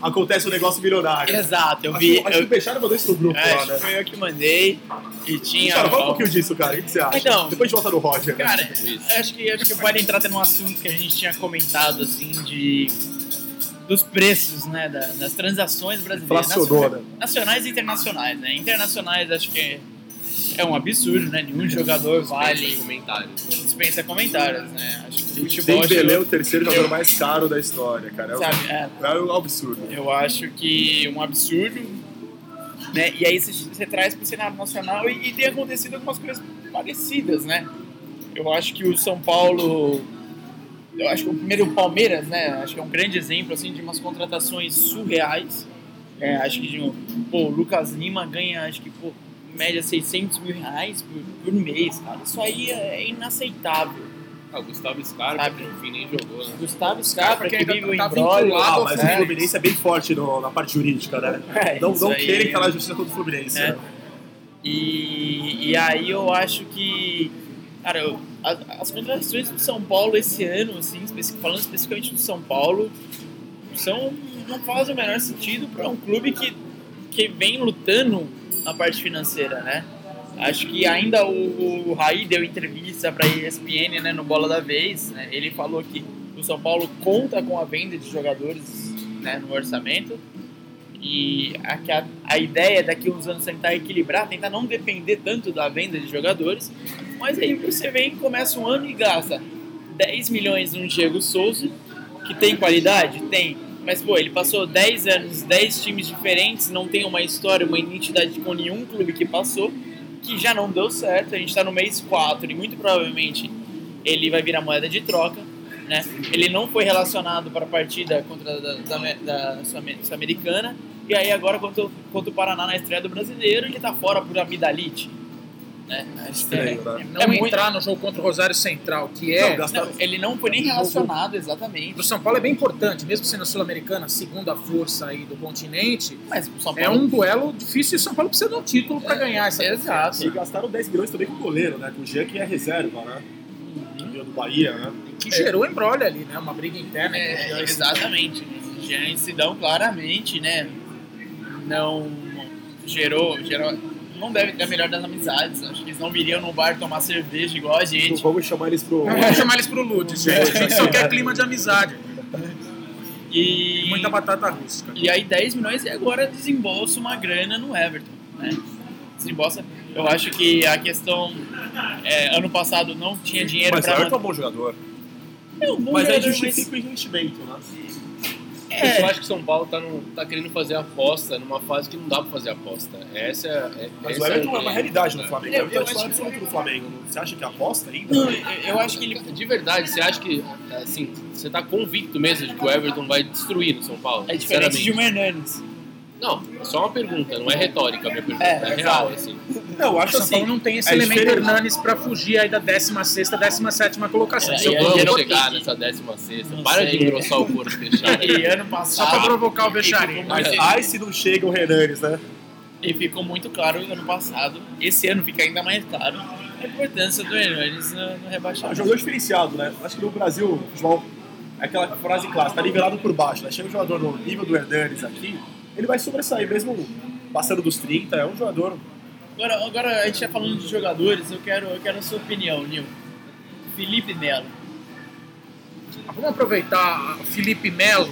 acontece um negócio milionário. Exato, eu Acho, vi. acho que o Eu, Bechara mandou isso no grupo é, lá, acho né? foi eu que mandei e tinha. Cara, fala um pouquinho disso, cara. O que você acha? Então, Depois a gente volta no Roger. né? Cara, acho que, acho que vale entrar até num assunto que a gente tinha comentado, assim, de. Dos preços, né? da- das transações brasileiras. Inflacionou, né? Nacionais e internacionais, né? Internacionais acho que é, é um absurdo, né? Nenhum jogador vale. comentários. dispensa comentários, né? Acho que o futebol. Dembélé é o terceiro jogador mais caro da história, cara. É um, sabe, é, é um absurdo. eu acho que um absurdo. Né? E aí você, você traz para o cenário nacional e, e tem acontecido algumas coisas parecidas, né? Eu acho que o São Paulo. Eu acho que o primeiro o Palmeiras, né? Acho que é um grande exemplo assim, de umas contratações surreais. É, acho que de um, pô, o Lucas Lima ganha, acho que, pô, em média 600 mil reais por, por mês, cara. Isso aí é inaceitável. Ah, o Gustavo Scarpa, Sabe? que no fim nem jogou, né? Gustavo Scarpa, que vive o embrólio. Ah, mas é. o Fluminense é bem forte no- na parte jurídica, né? É, não não aí. querem que ela justiça contra o Fluminense. É. né? E, e aí eu acho que, cara, eu- as, contratações do São Paulo esse ano, assim, falando especificamente do São Paulo, são, não fazem o menor sentido para um clube que, que vem lutando na parte financeira, né? Acho que ainda o, o Raí deu entrevista para a ESPN né, no Bola da Vez. né? Ele falou que o São Paulo conta com a venda de jogadores né, no orçamento. E a, a, ideia daqui a uns anos é tentar equilibrar, tentar não depender tanto da venda de jogadores. Mas aí você vem, começa um ano e gasta 10 milhões no Diego Souza, que tem qualidade? Tem. Mas, pô, ele passou 10 anos, 10 times diferentes, não tem uma história, uma identidade com nenhum clube que passou, que já não deu certo. A gente tá no mês 4 e muito provavelmente ele vai virar moeda de troca. Né? Ele não foi relacionado para a partida contra a da, da, da Sul- Sul-Americana. E aí agora contra, o- contra o Paraná na estreia do brasileiro, ele tá fora por amidalite. Né? É- Estranho, né? Não É muito- entrar no jogo contra o Rosário Central, que Não, é. gastaram- Não, ele não foi nem relacionado exatamente. Do São Paulo é bem importante, mesmo sendo a Sul-Americana, a segunda força aí do continente. Mas o São É Paulo um duelo difícil e o São Paulo precisa de um título para ganhar essa Exato. E gastaram 10 milhões também com o goleiro, né? Com o Jean, que é reserva, né? Veio do Bahia, né? Que gerou embrolho ali, né? Uma briga interna. É, exatamente. Jean e Sidão claramente, né? Não gerou, gerou. Não deve ter a melhor das amizades. Acho que eles não viriam no bar tomar cerveja igual a Não gente. vamos chamar eles pro. Não vamos chamar eles pro Lute, gente. A gente só quer clima de amizade. E, muita batata rústica. e aí 10 milhões e agora desembolsa uma grana no Everton, né? Desembolsa. Eu acho que a questão. é, ano passado não tinha dinheiro Mas o Everton é um bom jogador. É um bom Mas aí jogador, justifica o investimento, né? É. Eu acho que o São Paulo tá, no, tá querendo fazer aposta numa fase que não dá pra fazer aposta. Essa é, é, Mas esse o é Everton é uma problema, realidade no né? Flamengo. Eu- eu é titular acho- absoluto do Flamengo. Você acha que aposta ainda? Não, eu, eu acho que ele. De verdade, você acha que, assim, você tá convicto mesmo de que o Everton vai destruir no São Paulo? É diferente de um. Hernandes. Não, é só uma pergunta, não é retórica a minha pergunta, É, é, real, assim. Não, eu O acho São assim. Paulo não tem esse é elemento diferente. Hernanes para fugir aí da 16 17 colocação. É, Se eu Vamos não- chegar nessa décima sexta. Não Para de sei. engrossar o couro fechado. E ano Só passado. para provocar o muito- ai se não chega o Hernanes, né? E ficou muito claro ano passado. Esse ano fica ainda mais claro a importância do Hernandes no, no É um rebaixamento. jogador diferenciado, né? Acho que no Brasil, o futebol é aquela frase clássica, tá nivelado por baixo, né? Chega um jogador no nível do Hernanes aqui, ele vai sobressair, mesmo passando dos 30, é um jogador. Agora, agora a gente tá falando de jogadores, eu quero, eu quero a sua opinião, Nil. Felipe Melo. Vamos aproveitar o Felipe Melo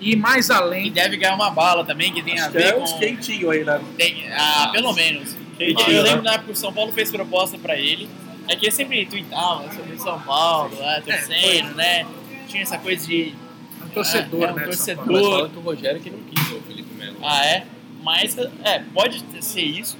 ir mais E além. deve ganhar uma bala também, que tem a Acho que ver é com... uns quentinhos aí, né? Tem, ah, pelo menos. Quentinho, Eu né? lembro na época que o São Paulo fez proposta pra ele. É que ele sempre tweetava sobre São Paulo, né, torcendo, né? Tinha essa coisa de. Um torcedor, Ah, é um né? torcedor. Mas fala que o Rogério que não quis o Felipe Melo. Ah, é? Mas, é, pode ser isso.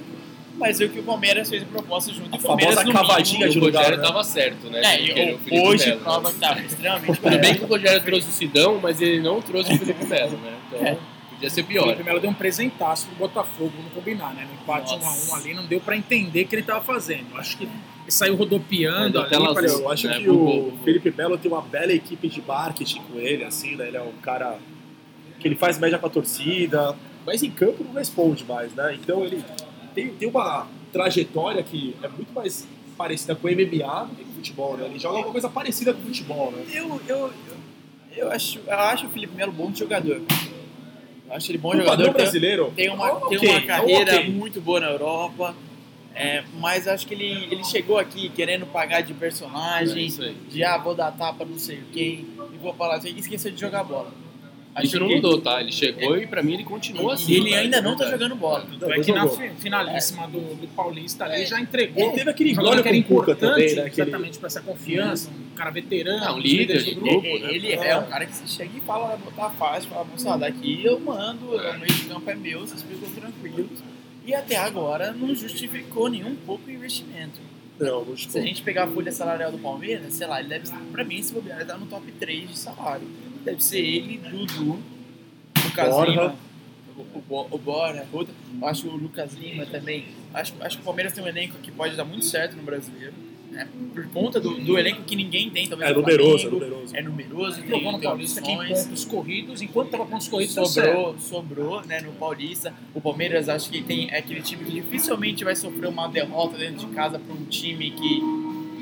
Mas o que o Palmeiras fez a proposta junto. A e o Palmeiras, famosa cavadinha de o Rogério lugar, né? tava certo, né? É, e o Felipe hoje Melo, né? prova que tava extremamente Tudo bem que o Rogério trouxe o Sidão, mas ele não trouxe o Felipe Melo, né? Então É. podia ser O pior. Felipe Melo deu um presentaço pro Botafogo, vamos combinar, né? No empate 1 Nossa. a 1 ali, não deu pra entender o que ele tava fazendo. Eu Acho que ele saiu rodopiando ali, parecia- Eu acho né, que o bugou. Felipe Melo tem uma bela equipe de marketing com ele, assim, né? Ele é um cara que ele faz média com a torcida, mas em campo não responde mais, né? Então ele tem, tem uma trajetória que é muito mais parecida com o MMA do que com o futebol, né? Ele joga uma coisa parecida com o futebol, né? Eu, eu, eu, acho, eu acho o Felipe Melo bom jogador. Eu acho ele bom No jogador. tem- brasileiro, tem uma, ok, tem uma carreira ok. muito boa na Europa. é, mas acho que ele, ele chegou aqui querendo pagar de É personagem, aí. de ah, vou dar tapa não sei quem, e vou falar assim, esqueceu de jogar bola. Acho Isso não que- mudou, tá? Ele chegou e pra mim ele continua assim. E ele cara, ainda não tá jogando bola. É que na finalíssima do, do Paulista ali É. já entregou. Ele teve aquele gole que era importante também, né? Exatamente pra essa confiança, um cara veterano, Ah, um líder líderes de do grupo. Ele, ele é um cara que se chega e fala, botar fácil, fala, moçada, aqui eu mando, o meio de campo é meu, vocês ficam tranquilos. E até agora não justificou nenhum pouco o investimento. Não, não Se a gente pegar a folha salarial do Palmeiras, sei lá, ele deve, pra mim, esse bobear, ele tá no top 3 de salário. Deve ser ele, Dudu, Lucas Borja. Lima, o, o, o Bora, outra. Eu acho o Lucas Lima também. Acho, acho que o Palmeiras tem um elenco que pode dar muito certo no brasileiro. Né? Por conta do, do elenco que ninguém tem, talvez. É numeroso, é Flamengo. numeroso. É numeroso, tem, no tem Paulista que em pontos corridos, enquanto tava pontos corridos. Sobrou, sobrou, né, no Paulista. O Palmeiras acho que tem é aquele time que dificilmente vai sofrer uma derrota dentro de casa para um time que,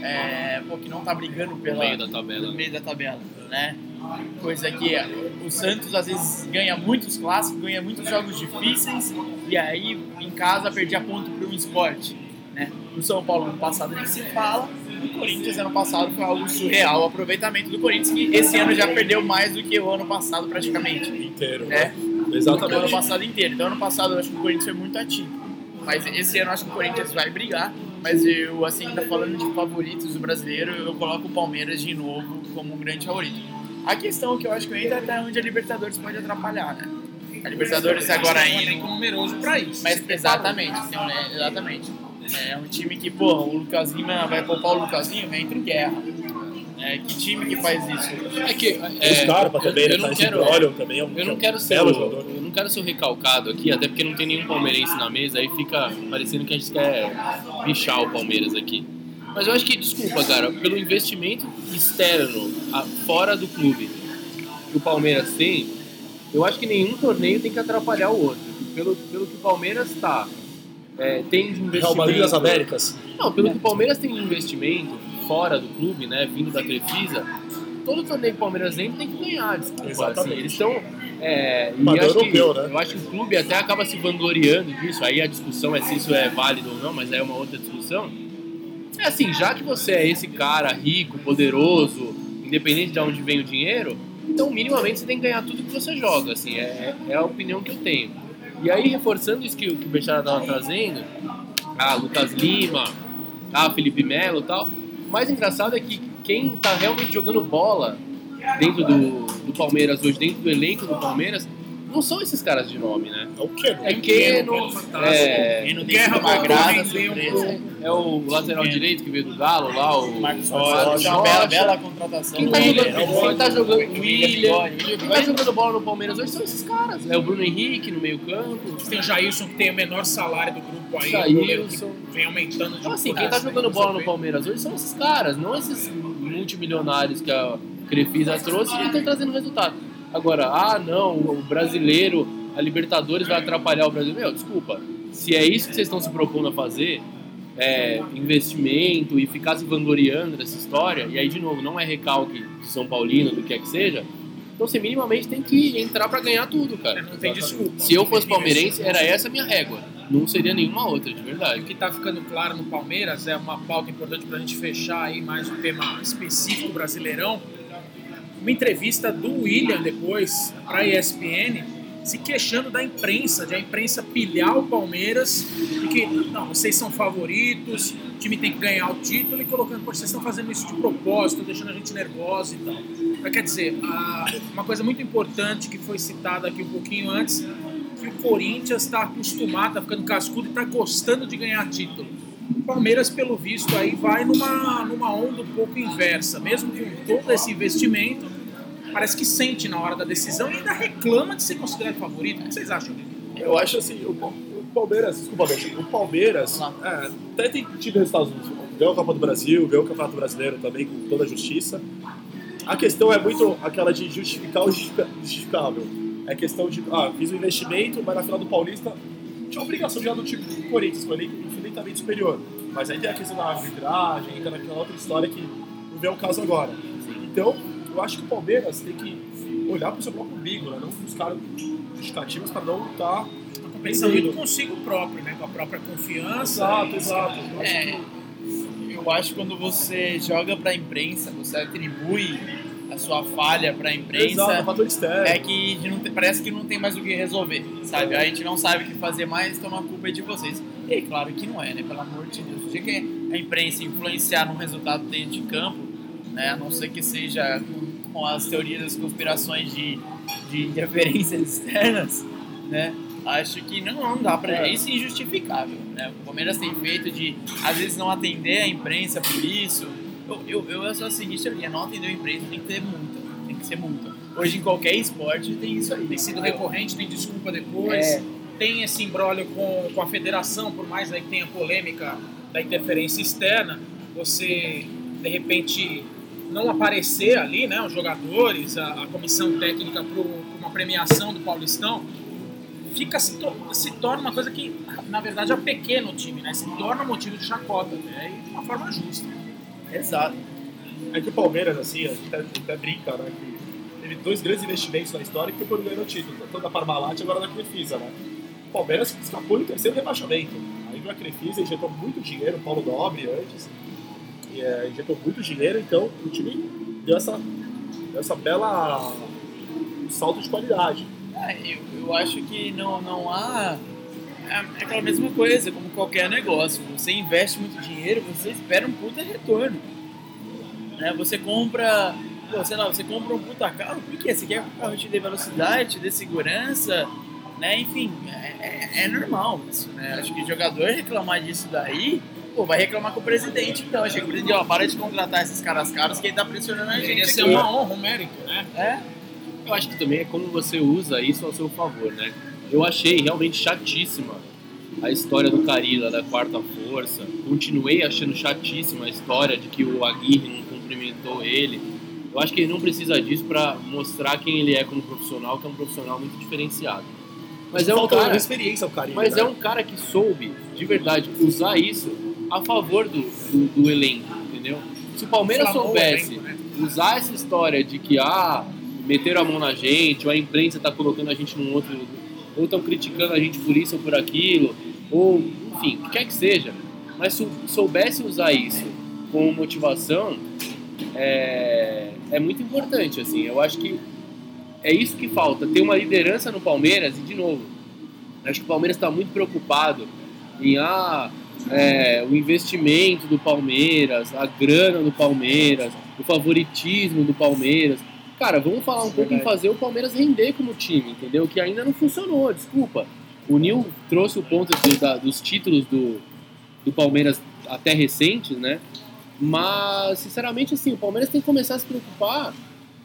é, pô, que não tá brigando No pela, meio da tabela. no meio da tabela, né? Coisa que é, o Santos às vezes ganha muitos clássicos, ganha muitos jogos difíceis e aí em casa perdia ponto para um esporte, né? O São Paulo ano passado nem se fala, o Corinthians ano passado foi algo surreal, o aproveitamento do Corinthians que esse ano já perdeu mais do que o ano passado praticamente Inteiro, né? né? Exatamente. ano passado inteiro. Então, ano passado eu acho que o Corinthians foi muito ativo. Mas esse ano eu acho que o Corinthians vai brigar. Mas eu, assim, ainda falando de favoritos do brasileiro, eu coloco o Palmeiras de novo como um grande favorito. A questão que eu acho que entra é até onde a Libertadores pode atrapalhar, né? A Libertadores agora um elenco indo. numeroso pra isso. Mas exatamente, um- né, exatamente. É um time que, pô, o Lucas Lima vai poupar o Lucas Lima, entra em guerra. É, que time que faz isso? É que. É, Scarpa eu, também, eu né? não Tá quero. Olham também é um Eu não quero ser o, eu não quero ser recalcado aqui, até porque não tem nenhum palmeirense na mesa, aí fica parecendo que a gente quer bichar o Palmeiras aqui. Mas eu acho que, desculpa, cara, pelo investimento externo, a- fora do clube, que o Palmeiras tem, eu acho que nenhum torneio tem que atrapalhar o outro. Pelo, pelo que o Palmeiras tá, é, tem de investimento... Real Madrid das Américas. Não, pelo que o Palmeiras tem de investimento fora do clube, né, vindo da Crefisa, todo torneio que o Palmeiras entra tem que ganhar, desculpa. Exatamente. Assim, eles estão. É, e Padrão acho que, europeu, né? Eu acho que o clube até acaba se vangloriando disso. Aí a discussão é se isso é válido ou não, mas aí é uma outra discussão. É assim, já que você é esse cara rico, poderoso, independente de onde vem o dinheiro, então minimamente você tem que ganhar tudo que você joga. Assim, é, é a opinião que eu tenho. E aí, reforçando isso que, o- que o Bechara estava trazendo, ah, Lucas Lima, ah, Felipe Melo e tal. O mais engraçado é que quem tá realmente jogando bola dentro do, do Palmeiras hoje, dentro do elenco do Palmeiras, não são esses caras de nome, né? É o quê? É Keno, é, Quem não tem Guerra sido uma voltou grata a render surpresa. é o lateral direito que veio do Galo lá, o Marcos bela, bela contratação. Quem tá do jogando, William. quem tá jogando William quem tá jogando bola no Palmeiras hoje são esses caras. É o Bruno Henrique no meio campo. Tem o Jailson, que tem o menor salário do grupo aí. Jailson. vem aumentando de Então assim, quem tá jogando bola no. Palmeiras hoje são esses caras, não esses multimilionários que a Crefisa trouxe e estão trazendo resultado. Agora, ah não, o brasileiro, a Libertadores vai atrapalhar o Brasil. Meu, desculpa, se é isso que vocês estão se propondo a fazer, é, investimento e ficar se vangloriando dessa história, e aí de novo, não é recalque de São Paulino, do que é que seja, então você minimamente tem que entrar pra ganhar tudo, cara. Não tem desculpa. Se eu fosse palmeirense, era essa a minha régua. Não seria nenhuma outra, de verdade. O que está ficando claro no Palmeiras é uma pauta importante para a gente fechar aí mais um tema específico brasileirão. Uma entrevista do William depois para a ESPN, se queixando da imprensa, de a imprensa pilhar o Palmeiras e que, não, vocês são favoritos, o time tem que ganhar o título e colocando, vocês estão fazendo isso de propósito, deixando a gente nervosa e tal. Mas, quer dizer, uma coisa muito importante que foi citada aqui um pouquinho antes, que o Corinthians está acostumado, está ficando cascudo e está gostando de ganhar título. O Palmeiras, pelo visto, aí vai numa, numa onda um pouco inversa. Mesmo com todo esse investimento, parece que sente na hora da decisão e ainda reclama de ser considerado favorito. O que vocês acham? Eu acho assim, o, o Palmeiras, desculpa, o Palmeiras é, até tem tido resultados. Ganhou a Copa do Brasil, ganhou o Campeonato Brasileiro também com toda a justiça. A questão é muito aquela de justificar o justificável. É questão de, ah, fiz um investimento, mas na final do Paulista tinha a obrigação ir do time do Corinthians, foi infinitamente superior. Mas aí tem a questão da arbitragem, entra naquela outra história que não vê o caso agora. Então, eu acho que o Palmeiras tem que olhar para o seu próprio umbigo, né? não buscar justificativas para não estar. Tá Pensa muito consigo próprio, né? com a própria confiança. Exato, exato. Eu é, que... eu acho que quando você joga para a imprensa, você atribui a sua falha para a imprensa Exato, é que não parece que não tem mais o que resolver, sabe? A gente não sabe o que fazer mais, então a culpa é de vocês. E claro que não é, né? Pelo amor de Deus. O dia que a imprensa influenciar num resultado dentro de campo, né? A não ser que seja com, com as teorias das conspirações de, de interferências externas, né? Acho que não, não dá pra. É. Isso é injustificável. Né? O Palmeiras tem feito de, às vezes, não atender a imprensa por isso eu, eu, eu sou a seguinte teoria, não atendeu a empresa, tem que ter multa. Tem que ser multa. Hoje em qualquer esporte tem isso aí. Tem sido recorrente, tem desculpa depois. É. Tem esse embrólio com, com a federação, por mais aí que tenha polêmica da interferência externa, você de repente não aparecer ali, né, os jogadores, a, a comissão técnica para uma premiação do Paulistão, fica se, to se, torna uma coisa que, na verdade, é pequeno o time, né? Se torna motivo de chacota, né? E de uma forma justa. Exato. É que o Palmeiras, assim, a gente até, até brinca, né? Que teve dois grandes investimentos na história que foi por ganhar o título, tanto da Parmalat e agora da Crefisa, né? O Palmeiras escapou no terceiro rebaixamento. Aí veio a Crefisa, injetou muito dinheiro, o Paulo Nobre antes, e, é, injetou muito dinheiro, então o time deu essa, essa bela um salto de qualidade. É, eu, eu acho que não, não há é, é aquela mesma coisa, como qualquer negócio. Você investe muito dinheiro, você espera um puta retorno. Né? Você compra, sei lá, você compra um puta carro, por quê? Você quer que o carro te dê velocidade, te dê segurança, né? Enfim, é, é, é normal isso, né? Acho que jogador reclamar disso daí, pô, vai reclamar com o presidente, então. Achei que o presidente, ó, para de contratar esses caras caros que ele tá pressionando a gente. Ia ser uma honra, um mérito, né? É. Eu acho que também é como você usa isso ao seu favor, né? Eu achei realmente chatíssima a história do Carila da quarta força. Continuei achando chatíssima a história de que o Aguirre não cumprimentou ele. Eu acho que ele não precisa disso para mostrar quem ele é como profissional, que é um profissional muito diferenciado. Mas é um cara, experiência ao Carila, mas é um cara que soube, de verdade, usar isso a favor do, do, do elenco, entendeu? Se o Palmeiras soubesse elenco, né? usar essa história de que ah, meteram a mão na gente, ou a imprensa está colocando a gente num outro ou estão criticando a gente por isso ou por aquilo, ou enfim, o que quer que seja. Mas se soubesse usar isso como motivação, é, é muito importante. Assim, eu acho que é isso que falta, ter uma liderança no Palmeiras e de novo, acho que o Palmeiras está muito preocupado em ah, é, o investimento do Palmeiras, a grana do Palmeiras, o favoritismo do Palmeiras. Cara, vamos falar um é pouco em fazer o Palmeiras render como time, entendeu? Que ainda não funcionou, desculpa. O Nil trouxe o ponto de, da, dos títulos do, do Palmeiras até recentes, né? Mas, sinceramente, assim, o Palmeiras tem que começar a se preocupar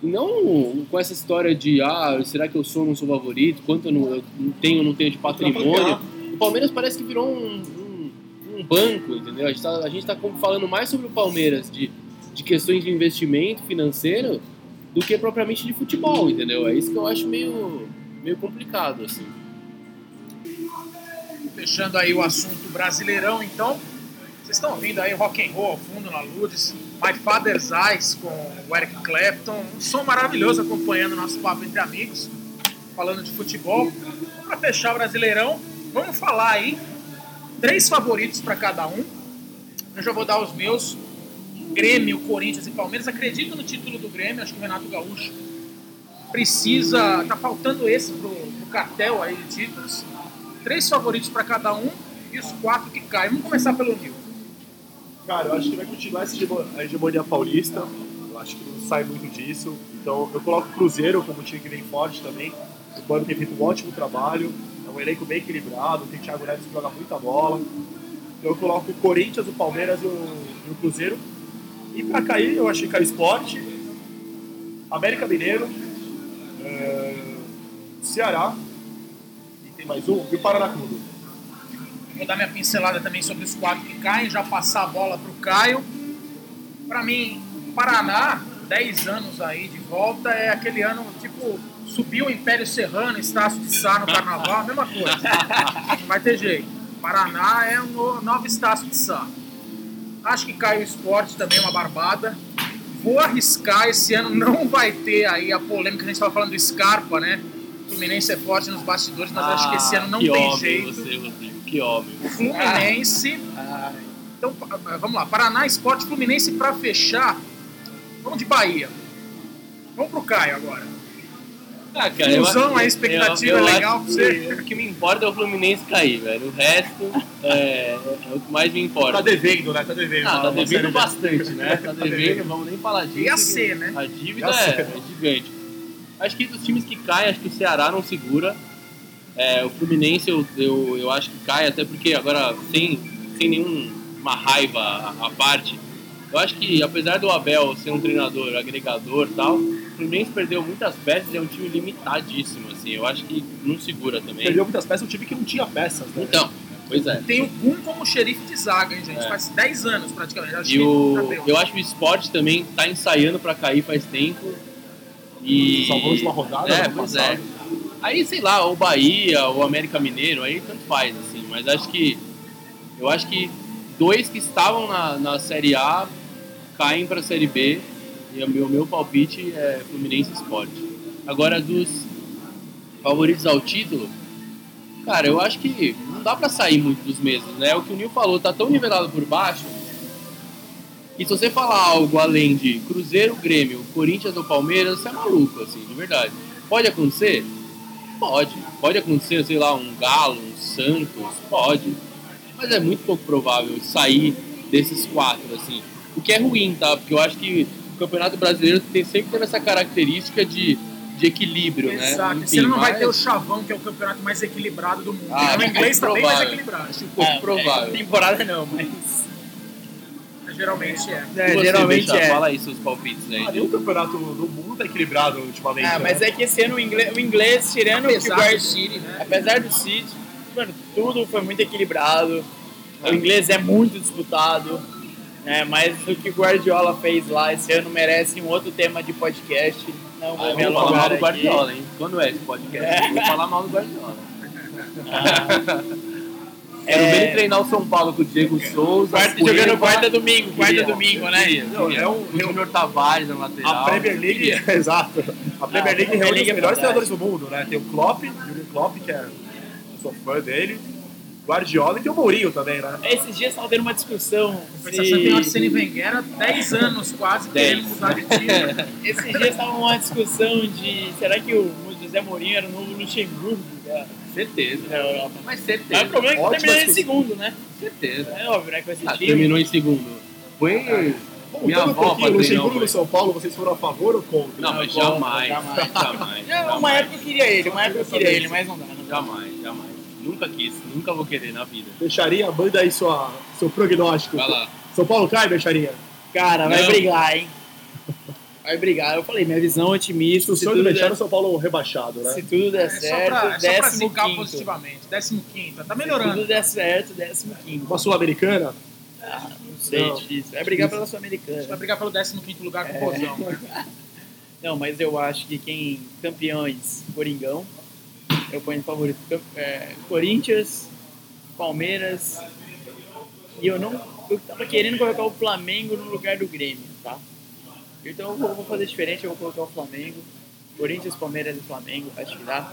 não com essa história de ah, será que eu sou ou não sou favorito, quanto eu não, eu tenho ou não tenho de patrimônio. O Palmeiras parece que virou um, um, um banco, entendeu? A gente está tá falando mais sobre o Palmeiras de, de questões de investimento financeiro do que propriamente de futebol, entendeu? É isso que eu acho meio, meio complicado, assim. Fechando aí o assunto brasileirão, então, vocês estão ouvindo aí rock and roll ao fundo na Lourdes, My Father's Eyes com o Eric Clapton, um som maravilhoso acompanhando o nosso papo entre amigos, falando de futebol. Para fechar o Brasileirão, vamos falar aí três favoritos para cada um. Eu já vou dar os meus Grêmio, Corinthians e Palmeiras. Acredito no título do Grêmio, acho que o Renato Gaúcho precisa. Tá faltando esse pro, pro cartel aí de títulos. Três favoritos para cada um e os quatro que caem. Vamos começar pelo Nil. Cara, eu acho que vai continuar essa hegemonia paulista. Eu acho que não sai muito disso. Então eu coloco o Cruzeiro como um time que vem forte também. O Mano tem feito um ótimo trabalho. É um elenco bem equilibrado. Tem Thiago Neves que joga muita bola. Então eu coloco o Corinthians, o Palmeiras e o, e o Cruzeiro. E pra cair, eu acho que cai o Sport, América Mineiro, eh, Ceará. E tem mais um. E o Paraná Clube. Vou dar minha pincelada também sobre os quatro que caem, já passar a bola pro Caio. Para mim, Paraná, 10 anos aí de volta, é aquele ano, tipo, subiu o Império Serrano, Estácio de Sá no Carnaval, a mesma coisa. Não vai ter jeito. Paraná é um no- novo Estácio de Sá. Acho que cai o esporte também, uma barbada. Vou arriscar, esse ano não vai ter aí a polêmica que a gente estava falando do Scarpa, né? O Fluminense é forte nos bastidores, mas acho que esse ano não Ah, tem jeito. Você, Rodrigo, que homem. Fluminense. Então, pa- vamos lá. Paraná, Esporte, Fluminense para fechar. Vamos de Bahia. Vamos pro Caio agora. Ah, cara, eu- a eu- expectativa eu é legal pra você? que O que me importa é o Fluminense cair, velho. O resto é, é o que mais me importa. Tá devendo, né? Tá devendo. Ah, tá devendo de- bastante, né? Tá Tá devendo, vamos nem falar disso. Ia ser, né? A dívida é, é gigante. Acho que dos times que caem, acho que o Ceará não segura. É, o Fluminense eu, eu, eu acho que cai, até porque agora, sem, sem nenhuma raiva à à parte, eu acho que apesar do Abel ser um treinador agregador e tal, o Fluminense perdeu muitas peças e é um time limitadíssimo, assim. Eu acho que não segura também. Perdeu muitas peças, um time que não tinha peças, né? Então, pois é. Tem o Gum como xerife de zaga, hein, gente? É. Faz 10 anos praticamente. Acho E o, eu acho que o esporte também tá ensaiando pra cair faz tempo. E. Salvou a última rodada, É, ano pois passado. é. Aí, sei lá, o Bahia, o América Mineiro, aí tanto faz, assim. Mas acho que. Eu acho que dois que estavam na, na Série A caem pra Série B. E o meu, meu palpite é Fluminense Sport. Agora, dos favoritos ao título, cara, eu acho que não dá pra sair muito dos mesmos, né? O que o Nil falou, tá tão nivelado por baixo. E se você falar algo além de Cruzeiro, Grêmio, Corinthians ou Palmeiras, você é maluco, assim, de verdade. Pode acontecer? Pode. Pode acontecer, sei lá, um Galo, um Santos, pode. Mas é muito pouco provável sair desses quatro, assim. O que é ruim, tá? Porque eu acho que o Campeonato Brasileiro tem sempre teve essa característica de, de equilíbrio, né? Exato. Enfim, Esse ano não vai mas ter o Chavão, que é o campeonato mais equilibrado do mundo. Ah, o inglês tá bem mais equilibrado. Acho pouco provável. temporada não, mas. Geralmente é. Você, geralmente Bechá, é. Fala aí seus palpites aí. Ah, nenhum campeonato do mundo tá equilibrado ultimamente. Ah, mas né? é que esse ano o inglês, o inglês tirando que o Apesar do Guard- City, né? apesar do City, mano, tudo foi muito equilibrado. O inglês é muito disputado. Né? Mas o que o Guardiola fez lá esse ano merece um outro tema de podcast. Não Ah, vou me vou falar mal do aqui. Guardiola, hein? Quando é esse podcast? É. Eu vou falar mal do Guardiola. É. Quero ver ele treinar o São Paulo com o Diego Souza. Quarta, Cueva. jogando quarta domingo, quarta Queria, domingo, né? queria, Não, é um- o Júnior Tavares na lateral. A Premier League, exato. A Premier Ah, League a Premier reúne League é os melhores fantástica. treinadores do mundo, né? Tem o Klopp, Jurgen Klopp, que é, eu sou fã dele, Guardiola e tem o Mourinho também, né? Esses dias estava tendo uma discussão. Compensação tem o Se... Arsene Wenger há 10 anos quase querendo mudar de time. Esses dias estava uma discussão de será que o José Mourinho era o novo Luxemburgo da, Certeza. da Europa? Mas Mas certeza. o problema é que terminou em segundo, né? Certeza. É óbvio, né? Com esse Ah, time. terminou em segundo. Põe minha Voltando um pouquinho, pra o treinar Luxemburgo no São Paulo, vocês foram a favor ou contra? Não, mas jamais. jamais. Jamais. Não, uma jamais. época eu queria ele, uma época eu queria ele, mas não dá. Não dá. Jamais, jamais. Nunca quis, nunca vou querer na vida. Becharia, manda aí sua, seu prognóstico. Vai lá. São Paulo cai, Becharia? Cara, vai Não. brigar, hein? Vai brigar. Eu falei, minha visão é otimista. O Se sonho é der, o São Paulo rebaixado, né? se tudo der É só certo, pra, só pra décimo zicar quinto. positivamente. 15 quinto. Tá Se melhorando. tudo der certo, décimo quinto. Uma Sul-Americana? Ah, não sei, Não. difícil. Vai brigar pela Vai Sul-Americana. brigar pelo 15 quinto lugar com o Bozão. Não, mas eu acho que quem campeões, Coringão, eu ponho em favorito. É, Corinthians, Palmeiras. E eu não. Eu tava querendo colocar o Flamengo no lugar do Grêmio, tá? Então eu vou, fazer diferente, eu vou colocar o Flamengo. Corinthians, Palmeiras e Flamengo, acho que dá.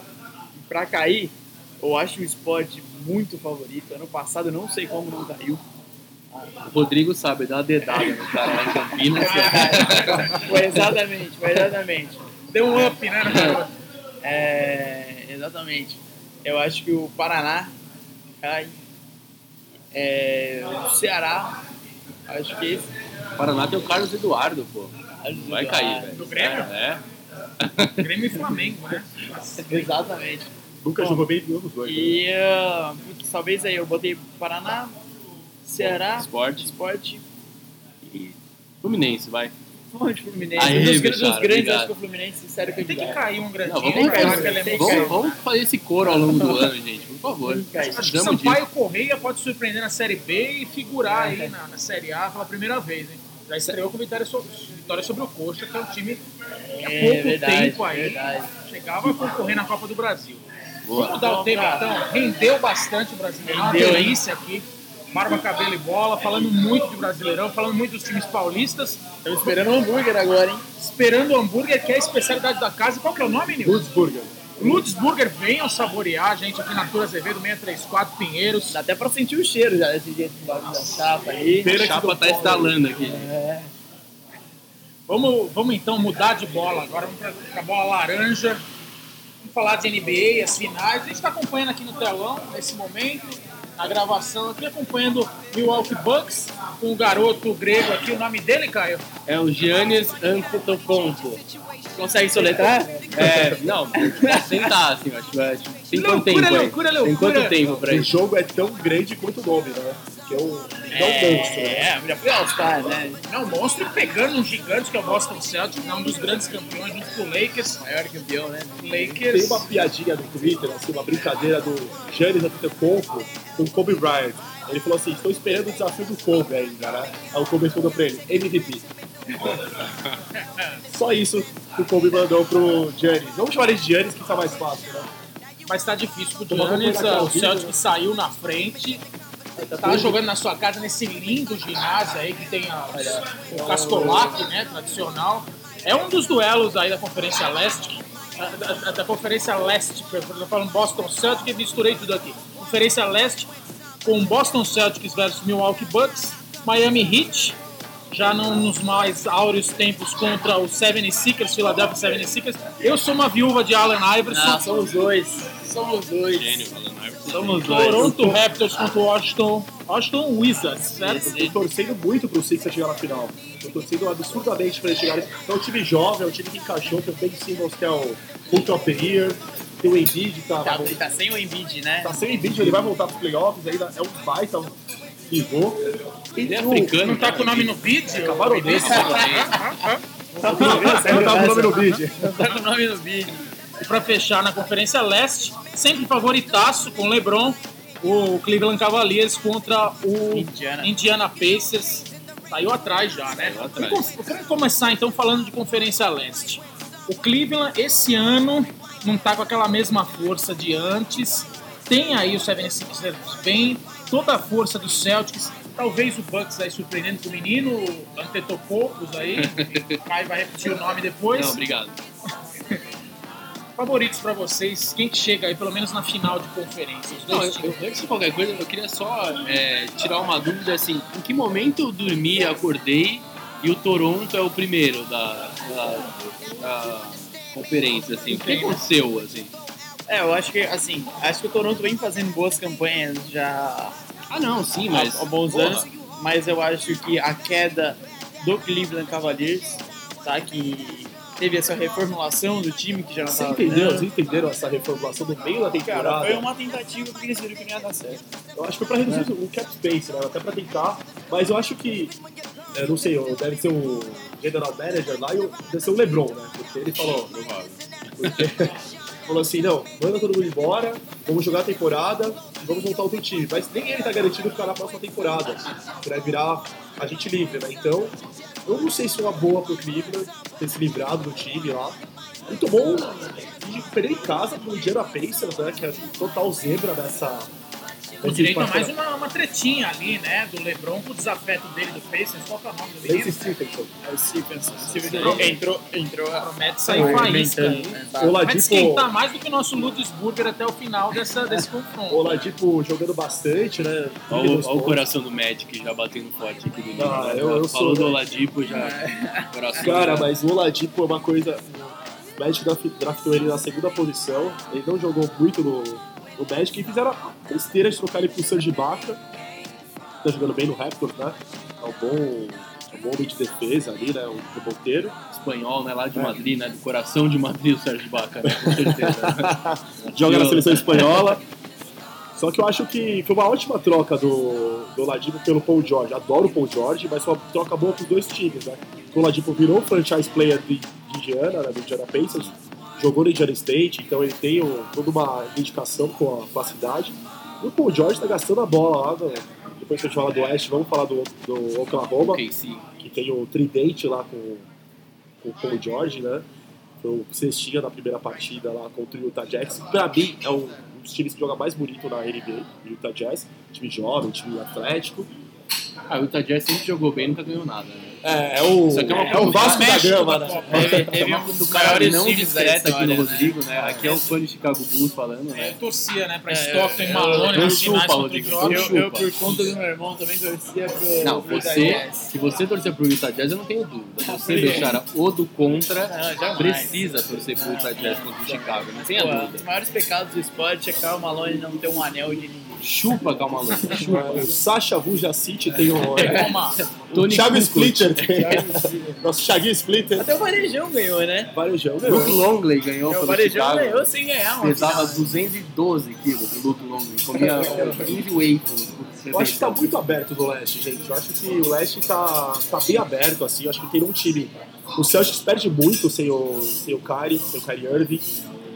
E pra cair, eu acho o esporte muito favorito. Ano passado eu não sei como não caiu. O Rodrigo sabe, dá uma dedada no cara lá em Campinas. foi exatamente, foi exatamente. Deu um up, né? né? É, exatamente. Eu acho que o Paraná cai. É, o Ceará, acho que esse. O Paraná tem o Carlos Eduardo, pô. Vai cair, velho. Do Grêmio? É. Grêmio e Flamengo, né? Exatamente. Nunca Bom, jogou bem nenhum dos dois. né? E uh, putz, talvez aí eu botei Paraná, Ceará, Esporte. Esporte e Fluminense, vai. Fluminense. Fluminense. Um dos, Bichara, dos grandes, obrigado. acho que o Fluminense, sério que Tem que cair um grandinho. Não, vamos, né, tem que emoção. vamos, vamos fazer esse coro ao longo do ano, gente, por favor. Acho que Sampaio Correia pode surpreender na Série B e figurar aí na, na Série A pela primeira vez, hein? Já estreou com vitória sobre, vitória sobre o Coxa, que é um time que há É pouco verdade, tempo aí verdade. chegava a concorrer na Copa do Brasil. Boa. Vamos mudar o tema então? Rendeu bastante o Brasileirão, Rendeu, uma hein? delícia aqui. Barba, cabelo e bola, falando muito de Brasileirão, falando muito dos times paulistas, Estamos esperando o hambúrguer agora, hein? esperando o hambúrguer, que é a especialidade da casa. Qual que é o nome, Nil? Lutzburger. Lutzburger, venham saborear, a gente aqui na Tour Azevedo 634 Pinheiros. Dá até pra sentir o cheiro já desse jeito da chapa aí. A chapa tá estalando aqui. É. Vamos, vamos então mudar de bola agora, vamos para a bola laranja. Vamos falar de NBA, as finais. A gente está acompanhando aqui no telão, nesse momento, na gravação aqui, acompanhando o Milwaukee Bucks com o garoto grego aqui. O nome dele, Caio? É o Giannis Antetokounmpo. Consegue soletrar? É, não, posso tentar, assim, acho, acho. Tem quanto Loucura, tempo aí? loucura, Tem loucura. quanto tempo pra O isso? jogo é tão grande quanto o nome, né? Que é um, é um monstro. né? É, já foi All-Star, né? Não, monstro pegando um gigante que é o Boston Celtics, é um dos grandes campeões junto com o Lakers. Maior campeão, né? Lakers. Tem uma piadinha no Twitter, assim, uma brincadeira do Giannis Antetokounmpo com o Kobe Bryant. Ele falou assim, estou esperando o desafio do Kobe ainda, né? Aí o Kobe respondeu pra ele, MVP. Só isso que o Kobe mandou pro Giannis. Vamos chamar ele de Giannis, que tá mais fácil, né? Mas tá difícil pro Giannis, acompanhar o Celtic né? saiu na frente. Tá jogando na sua casa nesse lindo ginásio aí que tem a, o Cascolac, né, tradicional. É um dos duelos aí da Conferência Leste, da, da- da Conferência Leste, eu tô falando Boston Celtics e misturei tudo aqui. Conferência Leste com Boston Celtics versus Milwaukee Bucks, Miami Heat, já não nos mais áureos tempos contra o 76ers, Philadelphia 76ers. Eu sou uma viúva de Allen Iverson. Não, somos dois. Somos dois. Gênio, Alan Iverson. Somos dois. Toronto Raptors contra o Washington, Washington Wizards, certo? Eu tô torcendo muito pro Sixers chegar na final. Tô torcendo absurdamente pra eles chegarem. É um time jovem, é um time que encaixou, tem o Ben Simmons, que é o Hulk of the Year. Tem o Embiid, tá, Tá, ele tá sem o Embiid, né? tá sem Embiid, ele vai voltar pros playoffs ainda. É um baita pivô. Ele é africano. Não tá com o nome no vídeo? Camaronês. Ah, Não tava com o nome no vídeo. Tá com o nome no vídeo. E pra fechar na Conferência Leste, sempre favoritaço com o LeBron, o Cleveland Cavaliers contra o Indiana. Indiana Pacers. Saiu atrás já, né? Saiu atrás. Vamos- Eu quero começar então falando de Conferência Leste. O Cleveland esse ano não tá com aquela mesma força de antes. Tem aí o 76ers bem, toda a força do Celtics. Talvez o Bucks aí surpreendendo com o menino, o Antetokounmpo aí. O Caio vai repetir o nome depois. Não, obrigado. Favoritos pra vocês, quem que chega aí pelo menos na final de conferência? Os Não, dois eu, antes de qualquer coisa, eu queria só é, tirar uma dúvida assim, em que momento eu dormi, acordei e o Toronto é o primeiro da, da, da conferência, assim? O que aconteceu, assim? É, eu acho que, assim, acho que o Toronto vem fazendo boas campanhas já Ah, não, sim, mas... há, há bons porra, anos, mas eu acho que a queda do Cleveland Cavaliers, tá, que teve essa reformulação do time que já não Você tava entendeu? dando. Vocês entenderam essa reformulação do meio da Cara, temporada? foi uma tentativa que eles viram que não ia dar certo. Eu acho que foi pra reduzir o cap space, né? Até pra tentar. Mas eu acho que. Eu não sei, deve ser o general manager lá e deve ser o LeBron, né? Porque ele falou. Porque, falou assim: não, manda todo mundo embora, vamos jogar a temporada e vamos montar outro time. Mas nem ele tá garantido ficar na próxima temporada, vai virar a gente livre, né? Então, eu não sei se é uma boa pro Cleveland ter se livrado do time lá. E tomou um. E perdeu em casa pro Indiana Pacers, né? Que é total zebra nessa, Com direito a mais uma, uma tretinha ali, né? Do LeBron com o desafeto dele do Pacers. Qual que é o nome do menino? Stephenson. É o Stephenson. Stephenson Não. entrou, entrou Promete sair faísca aí. né? O Vai Oladipo, esquentar mais do que o nosso Ludesburger até o final dessa, desse confronto. o Oladipo jogando bastante, né? Olha o, olha o coração do Magic já batendo forte aqui do Ah, né? eu- eu Falou sou- do Oladipo já. Coração Cara, já- mas o Oladipo é uma coisa. O Magic draf- draftou ele na segunda posição. Ele não jogou muito no, no Magic e fizeram a besteira de trocar ele pro Serge Ibaka. Tá jogando bem no Raptors, né? É um bom, é um bom homem de defesa ali, né? Um reboteiro. espanhol, né? Lá de É. Madrid, né? Do coração de Madrid, o Sérgio Baca, né? Com certeza. Joga na seleção espanhola. Só que eu acho que foi uma ótima troca do, do Oladipo pelo Paul George. Adoro o Paul George, mas foi uma troca boa pros dois times, né? O Oladipo virou franchise player de, de Indiana, né? Do Indiana Pacers. Jogou no Indiana State, então ele tem um- toda uma dedicação com a, com a cidade. E o Paul George tá gastando a bola lá. no- depois que a gente fala do Oeste, vamos falar do, do Oklahoma Ok, sim. que tem o tridente lá com, com o Paul George, né? Foi o cestinha na primeira partida lá contra o Utah Jazz. Pra mim, é um, um dos times que joga mais bonito na NBA, o Utah Jazz. Time jovem, time atlético. Ah, o Utah Jazz sempre jogou bem e nunca ganhou nada, né? É, é o, é é o Vasco da Gama, né? Copa. Teve, teve É um dos maiores não discreta aqui no né? Rodrigo, né? Aqui é o fã de Chicago Bulls falando, É, né? eu torcia, né? Pra É, Stockton e Malone eu nas finais contra o. Eu, por conta do meu irmão, também torcia pro. Não, você, se você torcer pro Utah Jazz, eu não tenho dúvida. Você deixar o do contra, precisa torcer pro Utah Jazz contra o Chicago, não Pô, um dúvida. dos maiores pecados do esporte é Karl Malone não ter um anel de ninguém. Chupa, calma louco. Chupa. O Sacha Vujicic tem o... Toma. Tony Thiago. Splitter tem. Nosso Thiaguinho Splitter. Até o Varejão ganhou, né? Varejão, Luke meu. Longley ganhou o pelo Varejão Chicago. ganhou sem ganhar, uma Pesava final. 212 quilos o Luke Longley. Comia 15 waffles. por Eu acho que tá muito aberto no leste, gente. Eu acho que o leste tá, tá bem aberto, assim. Eu acho que tem um time. O Celtics perde muito sem o, sem o Kyrie, sem o Kyrie Irving.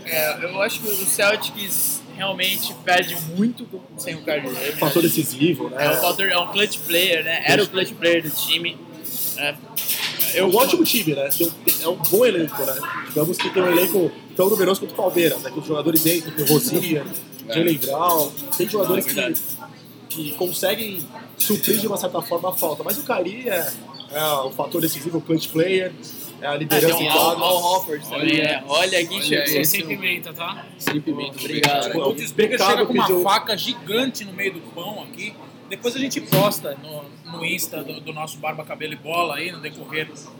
É, eu acho que o Celtics realmente perde muito sem o Kyrie Irving. Fator decisivo, né? É um, fator, é um clutch player, né? Era o clutch player do time. É, É um ótimo time, né? É um bom elenco, né? Digamos que tem um elenco tão numeroso quanto o Palmeiras, né? Com os jogadores dentro, tem o Rosinha, Jalen Brown. Tem jogadores É que, que conseguem suprir de uma certa forma a falta. Mas o Kyrie é, é o fator decisivo, o clutch player, é a Ah, liderança em Al, quadra. Al Hofford também, Olha, né? Olha quem olha Você é sem pimenta, tá? Sem pimenta. Obrigado. obrigado. O pecado chega com uma faca gigante no meio do pão aqui. Depois a gente posta no, no Insta do, do nosso Barba Cabelo e Bola aí, no decorrer do-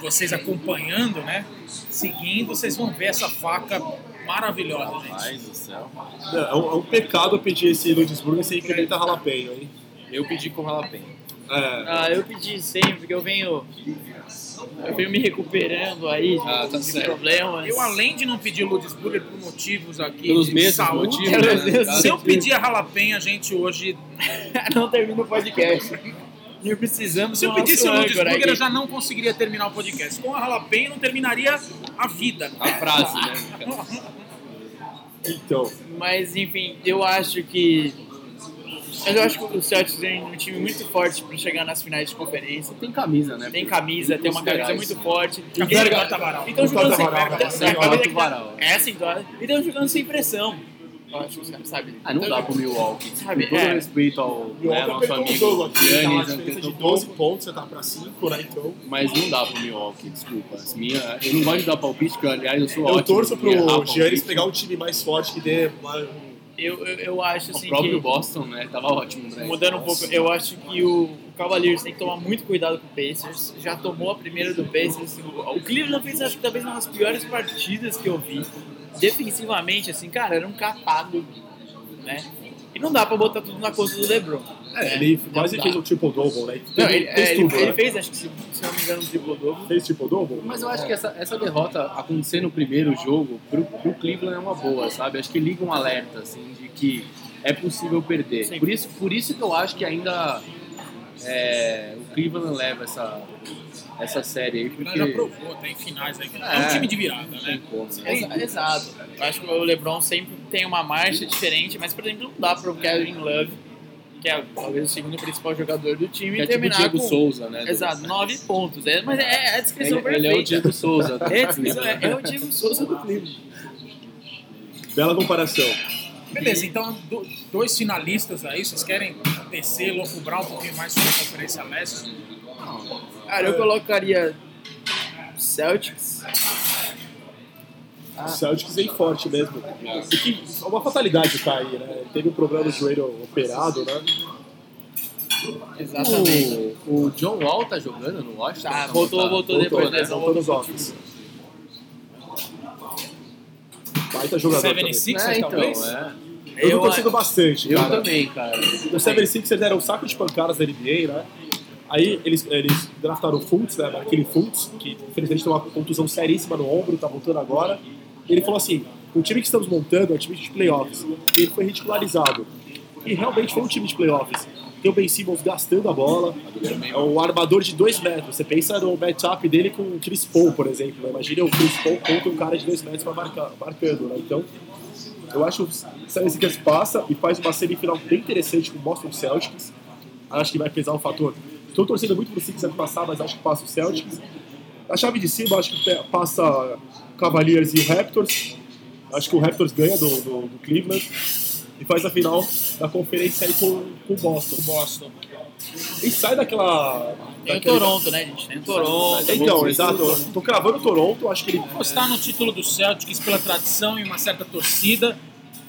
vocês acompanhando, né? Seguindo, vocês vão ver essa faca maravilhosa, gente. Rapaz do céu. É um, é um pecado pedir esse Ludesburgo sem pimenta jalapeno, hein? Eu pedi com jalapeno. É. Ah, eu pedi sempre, porque eu venho. Eu venho me recuperando aí de, Ah, tá de problemas. Eu, além de não pedir Ludesburger por motivos aqui Pelos de mesmos saúde, motivos, né? se eu pedir a jalapeno, a gente hoje... não termina o podcast. E precisamos Se eu pedisse o Ludesburger, eu já não conseguiria terminar o podcast. Com a jalapeno, não terminaria a vida. A frase, né? Então, Mas enfim, eu acho que. Mas eu acho que o Celtics tem um time muito forte para chegar nas finais de conferência. Tem camisa, né? Tem camisa, tem uma camisa muito forte. E- de Quarta-Varal. Então jogando sem pressão. tá- É assim, então, e estão jogando sem pressão. Eu acho que os caras sabem. Ah, não dá pro Milwaukee. Sabe, Com todo é. respeito ao o né, nosso um amigo jogo aqui, tá uma Giannis diferença de Antetokounmpo, 12 pontos, você tá pra 5, né? Então, mas não dá pro Milwaukee, desculpa. As minha, eu não gosto de dar palpite, porque aliás eu sou eu ótimo. torço em errar pro. Giannis pegar um time mais forte que dê uma- um Eu, eu, eu acho O assim próprio que. Boston, né? Tava ótimo, né? Mudando um pouco, eu acho que o, o Cavaliers tem que tomar muito cuidado com o Pacers. Já tomou a primeira do Pacers. O, o Cleveland fez, acho que talvez uma das piores partidas que eu vi. Defensivamente, assim, cara, era um capado, né? E não dá pra botar tudo na conta do LeBron. É, ele Não quase fez um triple-double, né? Não, ele, fez é, ele, tudo, ele né? fez, acho que se, se não me engano, um triple-double. Fez triple-double? Mas eu acho que essa, essa derrota acontecer no primeiro jogo, pro, pro Cleveland é uma boa, sabe? Acho que liga um alerta, assim, de que é possível perder. Sim. Por isso, por isso que eu acho que ainda é, o Cleveland leva essa, essa série aí, porque... Já provou, tem finais aí. É, É. um time de virada, né? né? Exa- Exato. Eu acho que o LeBron sempre tem uma marcha diferente, mas, por exemplo, não dá pro Kevin Love, que é talvez o segundo principal jogador do time, Que é tipo o terminar Diego com... Souza, né? Exato, nove pontos. É, mas é a descrição Ele, ele é o perfeita. Diego Souza. É, é- é o Diego Souza do Cleveland. Bela comparação. Beleza, então do- dois finalistas aí, vocês querem descer, lucubrar um pouquinho mais sobre a Conferência Leste? Cara, eu colocaria Celtics. O Celtics vem forte mesmo. O que, é uma fatalidade cair, né? Ele Teve um problema no joelho operado, né? Exatamente. O, o John Wall tá jogando no Washington? Tá, Não voltou, tá? voltou depois, né? Voltou Voltou nos office. Baita jogador também. 76ers, É, então, talvez? é. Eu tô Eu torcendo bastante, Eu cara. também, cara. O 76ers era um saco de pancadas da NBA, né? Aí eles, eles draftaram o Fultz, né? Aquele Fultz, que infelizmente tem uma contusão seríssima no ombro, tá voltando agora. Ele falou assim: o time que estamos montando é um time de playoffs. E ele foi ridicularizado. E realmente foi um time de playoffs. Tem o Ben Simmons gastando a bola, é um armador de 2 metros. Você pensa no matchup dele com o Chris Paul, por exemplo. Né? Imagina o Chris Paul contra um cara de 2 metros pra marcar, marcando, né? Então, eu acho que o 76ers passa e faz uma semifinal bem interessante com o Boston Celtics. Acho que vai pesar o fator. Estou torcendo muito pro Sixers passar, mas acho que passa o Celtics. Na chave de cima, acho que passa Cavaliers e Raptors. Acho que o Raptors ganha do, do, do Cleveland e faz a final da conferência aí com, com o Boston. Boston. E sai daquela. Tem o Toronto, né, gente? Tem o Toronto. Então, exato. Tô cravando o Toronto, acho que ele. Apostar no título do Celtics pela tradição e uma certa torcida,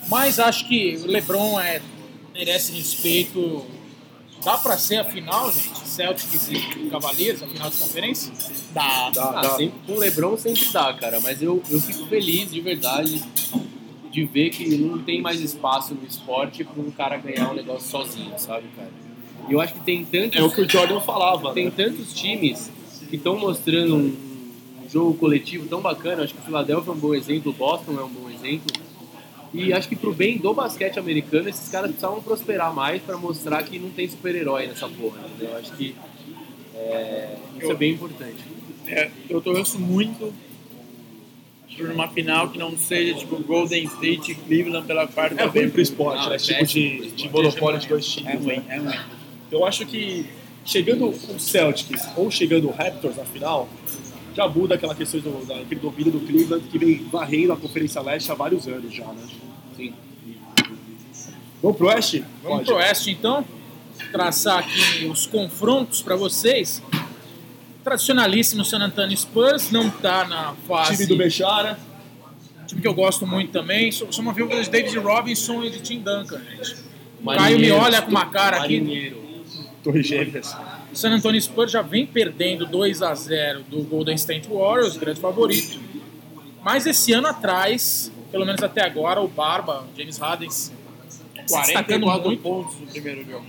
mas acho que o LeBron é, merece respeito. Dá pra ser a final, gente? Celtics e Cavaliers, a final de conferência? Dá. Dá, Ah, dá. sempre, com o LeBron sempre dá, cara. Mas eu, eu fico feliz de verdade de ver que não tem mais espaço no esporte para um cara ganhar um negócio sozinho, sabe, cara? E eu acho que tem tantos, É o que o Jordan falava. tem Né? tantos times que estão mostrando um, um jogo coletivo tão bacana. Acho que o Philadelphia é um bom exemplo, o Boston é um bom exemplo. E acho que pro bem do basquete americano, esses caras precisavam prosperar mais para mostrar que não tem super-herói nessa porra, entendeu? Eu acho que é, isso é bem importante. É, eu torço muito por uma final que não seja tipo Golden State e Cleveland pela quarta É vez. pro esporte, Não, né? é tipo de, de monopólio de dois É times. ruim, né? é ruim. Eu acho que chegando o Celtics ou chegando o Raptors na final, já muda aquela questão do, daquele domínio do Cleveland que vem varrendo a Conferência Leste há vários anos já, né? Sim. Vamos pro Oeste? Vamos Pode. pro Oeste então, traçar aqui os confrontos para vocês. Tradicionalíssimo San Antonio Spurs, não tá na fase. Time do Bechara. time que eu gosto muito também. Sou, sou uma viúva de David Robinson e de Tim Duncan, gente. O Caio me Marinheiro. olha com uma cara aqui. Marinheiro. Torre Gêmeas. O San Antonio Spurs já vem perdendo 2 a 0 do Golden State Warriors, grande favorito. Mas esse ano atrás, pelo menos até agora, o Barba, James Harden, se destacando 44 muito. pontos no primeiro jogo.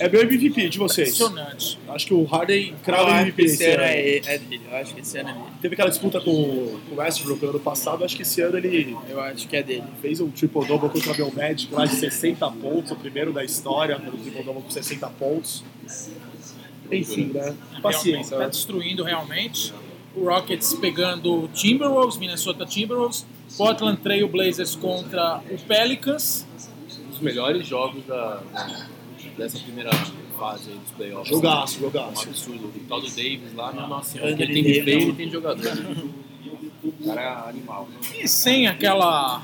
É meu MVP de vocês. Impressionante. Acho que o Harden crava acho MVP que esse ano é, é dele. Eu acho que esse ano é dele. Teve aquela disputa com, com o Westbrook no ano passado, acho que esse ano ele Eu acho que é dele. fez um triple-double contra o meu Magic lá de 60 pontos, o primeiro da história, no triple-double com 60 pontos. Enfim, né? Paciência. Está né? destruindo realmente. O Rockets pegando o Timberwolves, Minnesota Timberwolves. Portland Trail Blazers contra o Pelicans. Um dos melhores jogos da, dessa primeira fase aí dos playoffs. Jogaço, Um jogaço. absurdo. O tal do Davis lá, minha nossa Anthony senhora. Ele tem de Davis, feio, não. ele tem jogador. O cara é animal. E sem aquela,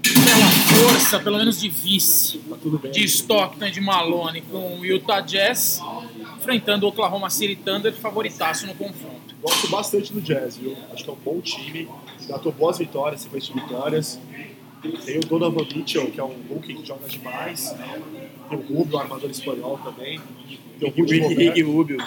aquela força, pelo menos de vice, Tá tudo bem. de Stockton e de Malone com o Utah Jazz, enfrentando o Oklahoma City Thunder, favoritaço no confronto. Gosto bastante do Jazz, viu? Acho que é um bom time. Datou boas vitórias, sequência de vitórias. Tem o Donovan Mitchell, que é um rookie que joga demais. Tem o Rubio, um armador espanhol também. Tem o Rudy Rick, Rick Gobert. Rubio.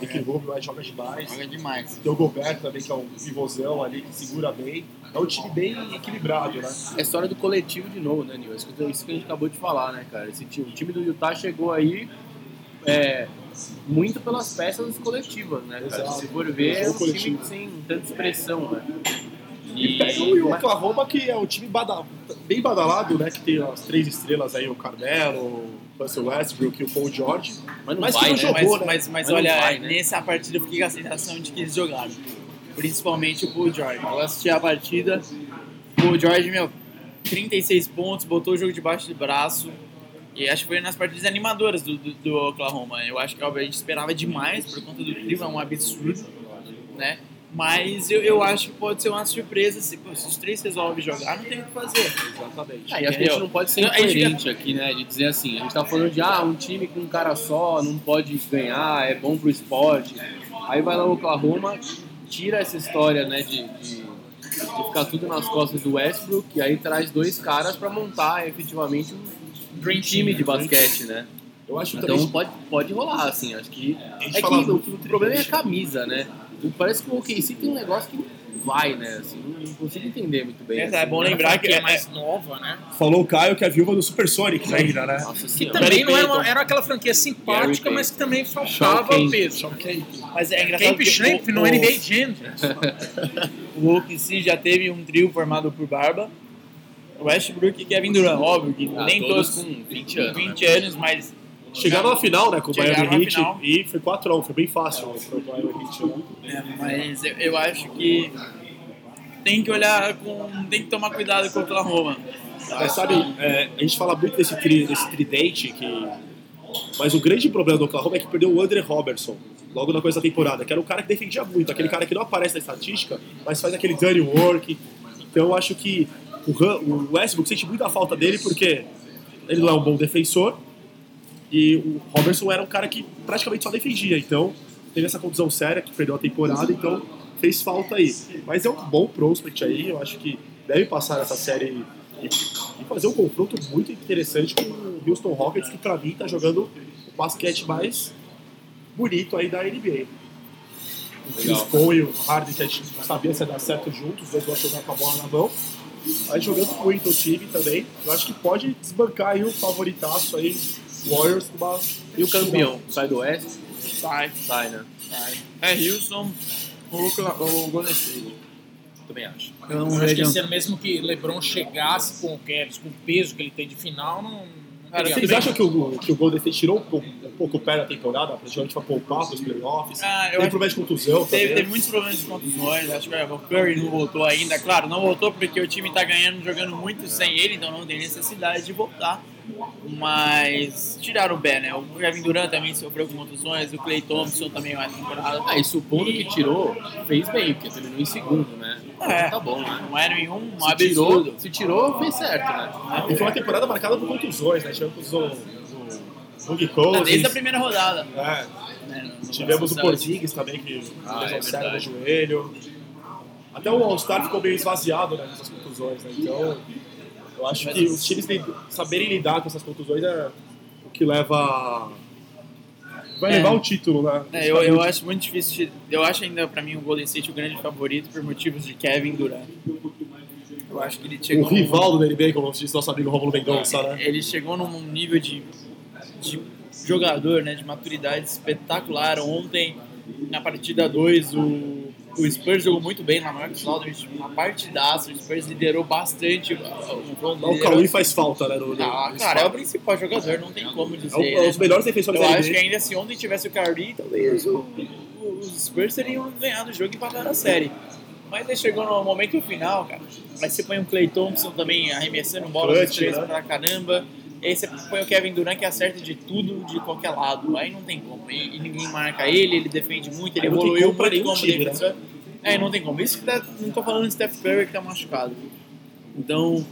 Rick Rubio aí joga demais. Joga demais. Tem o Gobert também, que é um pivôzão ali, que segura bem. É um time bem equilibrado, né? É a história do coletivo de novo, né, Nil? Isso que isso que a gente acabou de falar, né, cara? Esse time, o time do Utah chegou aí é, muito pelas peças coletivas, né, cara? Se for ver, é um Coletivo. time sem tanta expressão, né? E pega o Oklahoma, que é um time bada- bem badalado, né? Que tem as três estrelas aí, o Carmelo, o Russell Westbrook e o Paul George. mas não mas vai, que não né? jogou, Mas, né? mas, mas Mas olha, vai, né? nessa partida eu fiquei com a sensação de que eles jogaram. Principalmente o Paul George. Eu assisti a partida, o Paul George, meu, 36 pontos, botou o jogo debaixo do braço. E acho que foi nas partidas animadoras do, do, do Oklahoma. Eu acho que óbvio, a gente esperava demais por conta do clima, um absurdo, né? Mas eu, eu acho que pode ser uma surpresa se, pô, se os três resolvem jogar, não tem o que fazer. Exatamente. Ah, e acho que a gente não pode ser Não, incoerente aqui, né? De dizer assim, a gente tá falando de ah, um time com um cara só não pode ganhar, é bom pro esporte. Aí vai lá o Oklahoma, tira essa história, né, de, de, de ficar tudo nas costas do Westbrook e aí traz dois caras pra montar efetivamente um dream time de basquete, né? Eu acho Então também. pode, pode rolar, assim, acho que. Gente É que o, o problema é a camisa, né? Parece que o OKC tem um negócio que vai, né? Assim, não, consigo entender muito bem. É, assim, é bom né? lembrar que é é mais nova, né? Falou o Caio que é a viúva do Super Sonic ainda, né? Nossa Que também não era, uma- era aquela franquia simpática, mas que também faltava Kemp. peso. Mas é engraçado Camp Shrimp o- no o- NBA Jam. O OKC já teve um trio formado por Barba, Westbrook e Kevin Durant. Óbvio que Ah, nem todos todos com 20 anos, 20 né? anos, mas Chegaram na final, né, com o Miami Heat final. e foi 4x1, foi bem fácil pro Miami Heat, né? É, mas eu, eu acho que tem que olhar com. tem que tomar cuidado com o Oklahoma. Mas sabe, é, a gente fala muito desse, tri, desse tridente que. Mas o grande problema do Oklahoma é que perdeu o Andre Robertson logo na coisa da temporada, que era um cara que defendia muito, aquele cara que não aparece na estatística, mas faz aquele dirty work. Então eu acho que o, Westbrook sente muita falta dele porque ele não é um bom defensor e o Robertson era um cara que praticamente só defendia. Então teve essa contusão séria que perdeu a temporada, então fez falta aí. Mas é um bom prospect aí, eu acho que deve passar essa série e, e fazer um confronto muito interessante com o Houston Rockets, que pra mim tá jogando o basquete mais bonito aí da NBA. O Chris. Paul e o Harden, que a gente não sabia se ia dar certo juntos, os dois vão jogar com a bola na mão. Aí jogando muito o time também, eu acho que pode desbancar aí o favoritaço aí, Warriors, numa, E o campeão? Sai do Oeste? Sai, Sai, né? sai. É Houston, o, Okla- o Golden State. Também acho. Eu não Acho que vejo. esse ano, mesmo que LeBron chegasse com o Cavs, com o peso que ele tem de final, não. Cara, Vocês acham que o, que o Golden State tirou um pouco, um pouco o pé da temporada, praticamente pra poupar pros playoffs? Ah, eu Tem acho problema de contusão Teve, teve muitos problemas de contusões, acho que o Curry não voltou ainda. Claro, não voltou porque o time tá ganhando, jogando muito sem ele, então não tem necessidade de voltar. Mas tiraram o pé, né? O Kevin Durant também sofreu com contusões, o Clay Thompson também vai na temporada. Ah, e supondo que tirou, fez bem, porque terminou em segundo, né? É. Tá bom, né? Não era nenhum um Se tirou, absurdo. se tirou, fez certo, né? E foi uma temporada marcada por contusões, né? Tivemos o, o Boogie Tá Cousins, Desde a primeira rodada. é, né, no- no tivemos o. Porzingis também, que Ah, lesão é séria no verdade. joelho. Até o All-Star ficou meio esvaziado né, nessas contusões, né? Então, eu acho que os times saberem lidar com essas contusões é o que leva... Vai É. levar o título, né? É, eu, eu acho muito difícil. Eu acho ainda pra mim o Golden State o grande favorito por motivos de Kevin Durant. Eu acho que ele O chegou. num- rival do NBA, como disse nosso amigo Romulo Mendonça, né? Ele chegou num nível de, de jogador, né, de maturidade espetacular. Ontem, na partida 2, o, o Spurs jogou muito bem na Marcus Aldridge, uma partidaça. O Spurs liderou bastante. O, o, O Cauê faz falta, né? No, Ah, no cara, é o principal jogador, não tem como dizer. É o- é né? os melhores defensores Eu da acho que ainda se ontem tivesse o Kyrie, talvez o, os Spurs teriam ganhado o jogo e empatado a série. Mas aí chegou no momento final, cara. Aí você põe o Clay Thompson também arremessando bola dos três né? pra caramba. E aí você põe o Kevin Durant que acerta de tudo, de qualquer lado. Aí não tem como. E, e ninguém marca ele, ele defende muito, ele evoluiu muito nenhum como né? defensor. É, não tem como. Isso que tá, não tô falando de Steph Curry que tá machucado. Então,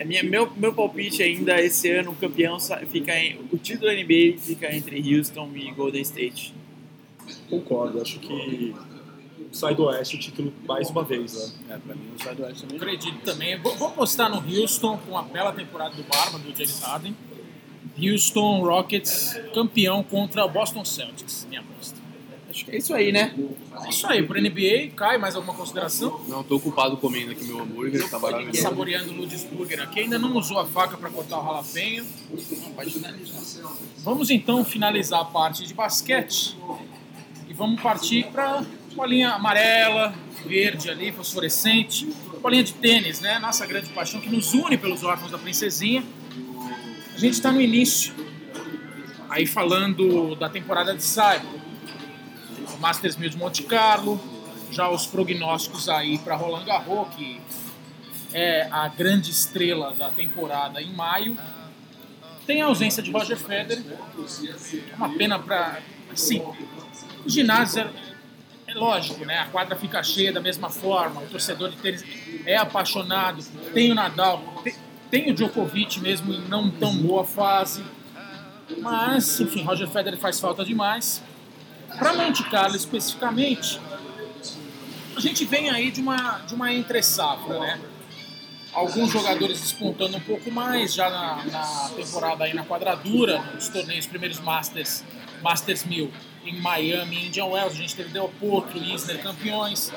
a minha, meu, meu palpite ainda esse ano, o campeão fica em, o título da NBA fica entre Houston e Golden State. Concordo, acho que sai do Oeste o título mais uma vez, né? É, pra mim o Sai do Oeste também. Acredito também. Vou, vou apostar no Houston com a bela temporada do Barba, do James Harden. Houston Rockets campeão contra o Boston Celtics, minha aposta. Acho que é isso aí, né? É isso aí, pro NBA, cai mais alguma consideração? Não, tô ocupado comendo aqui meu hambúrguer, tá maravilhoso. Saboreando o Ludus Burger aqui, ainda não usou a faca para cortar o ralapenho. Vamos então finalizar a parte de basquete e vamos partir para bolinha amarela, verde ali, fosforescente, bolinha de tênis, né? Nossa grande paixão que nos une pelos órfãos da princesinha. A gente está no início, aí falando da temporada de sábado, o Masters 1000 de Monte Carlo, já os prognósticos aí para Roland Garros, que é a grande estrela da temporada em maio. Tem a ausência de Roger Federer, é uma pena para. Assim, o ginásio. Lógico, né? A quadra fica cheia da mesma forma, o torcedor de tênis é apaixonado, tem o Nadal, tem, tem o Djokovic mesmo em não tão boa fase. Mas, enfim, Roger Federer faz falta demais. Para Monte Carlo especificamente, a gente vem aí de uma, de uma entre-safra, né? Alguns jogadores despontando um pouco mais já na, na temporada aí na quadradura, nos torneios primeiros Masters, Masters 1000 em Miami e Indian Wells. A gente teve Del Potro e Isner campeões.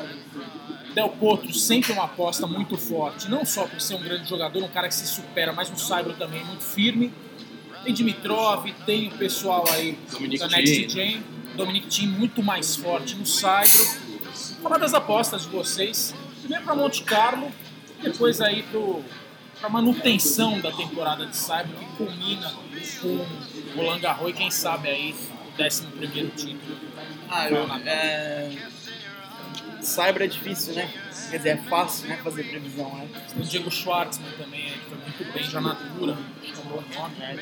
Del Potro sempre uma aposta muito forte, não só por ser um grande jogador, um cara que se supera, mas um saibro também muito firme. Tem Dimitrov, tem o pessoal aí Dominic da Next Thiem. Gen, Dominic Thiem muito mais forte no saibro. Falar das apostas de vocês. Vem para Monte Carlo, depois aí para manutenção da temporada de saibro que culmina com o Roland Garros e quem sabe aí o 11 primeiro título. Ah, eu, é... Cyber é difícil, né? Quer dizer, é fácil né, fazer previsão, né? O Diego Schwartzman também, que foi muito bem já na Natura, é um bom nome. É,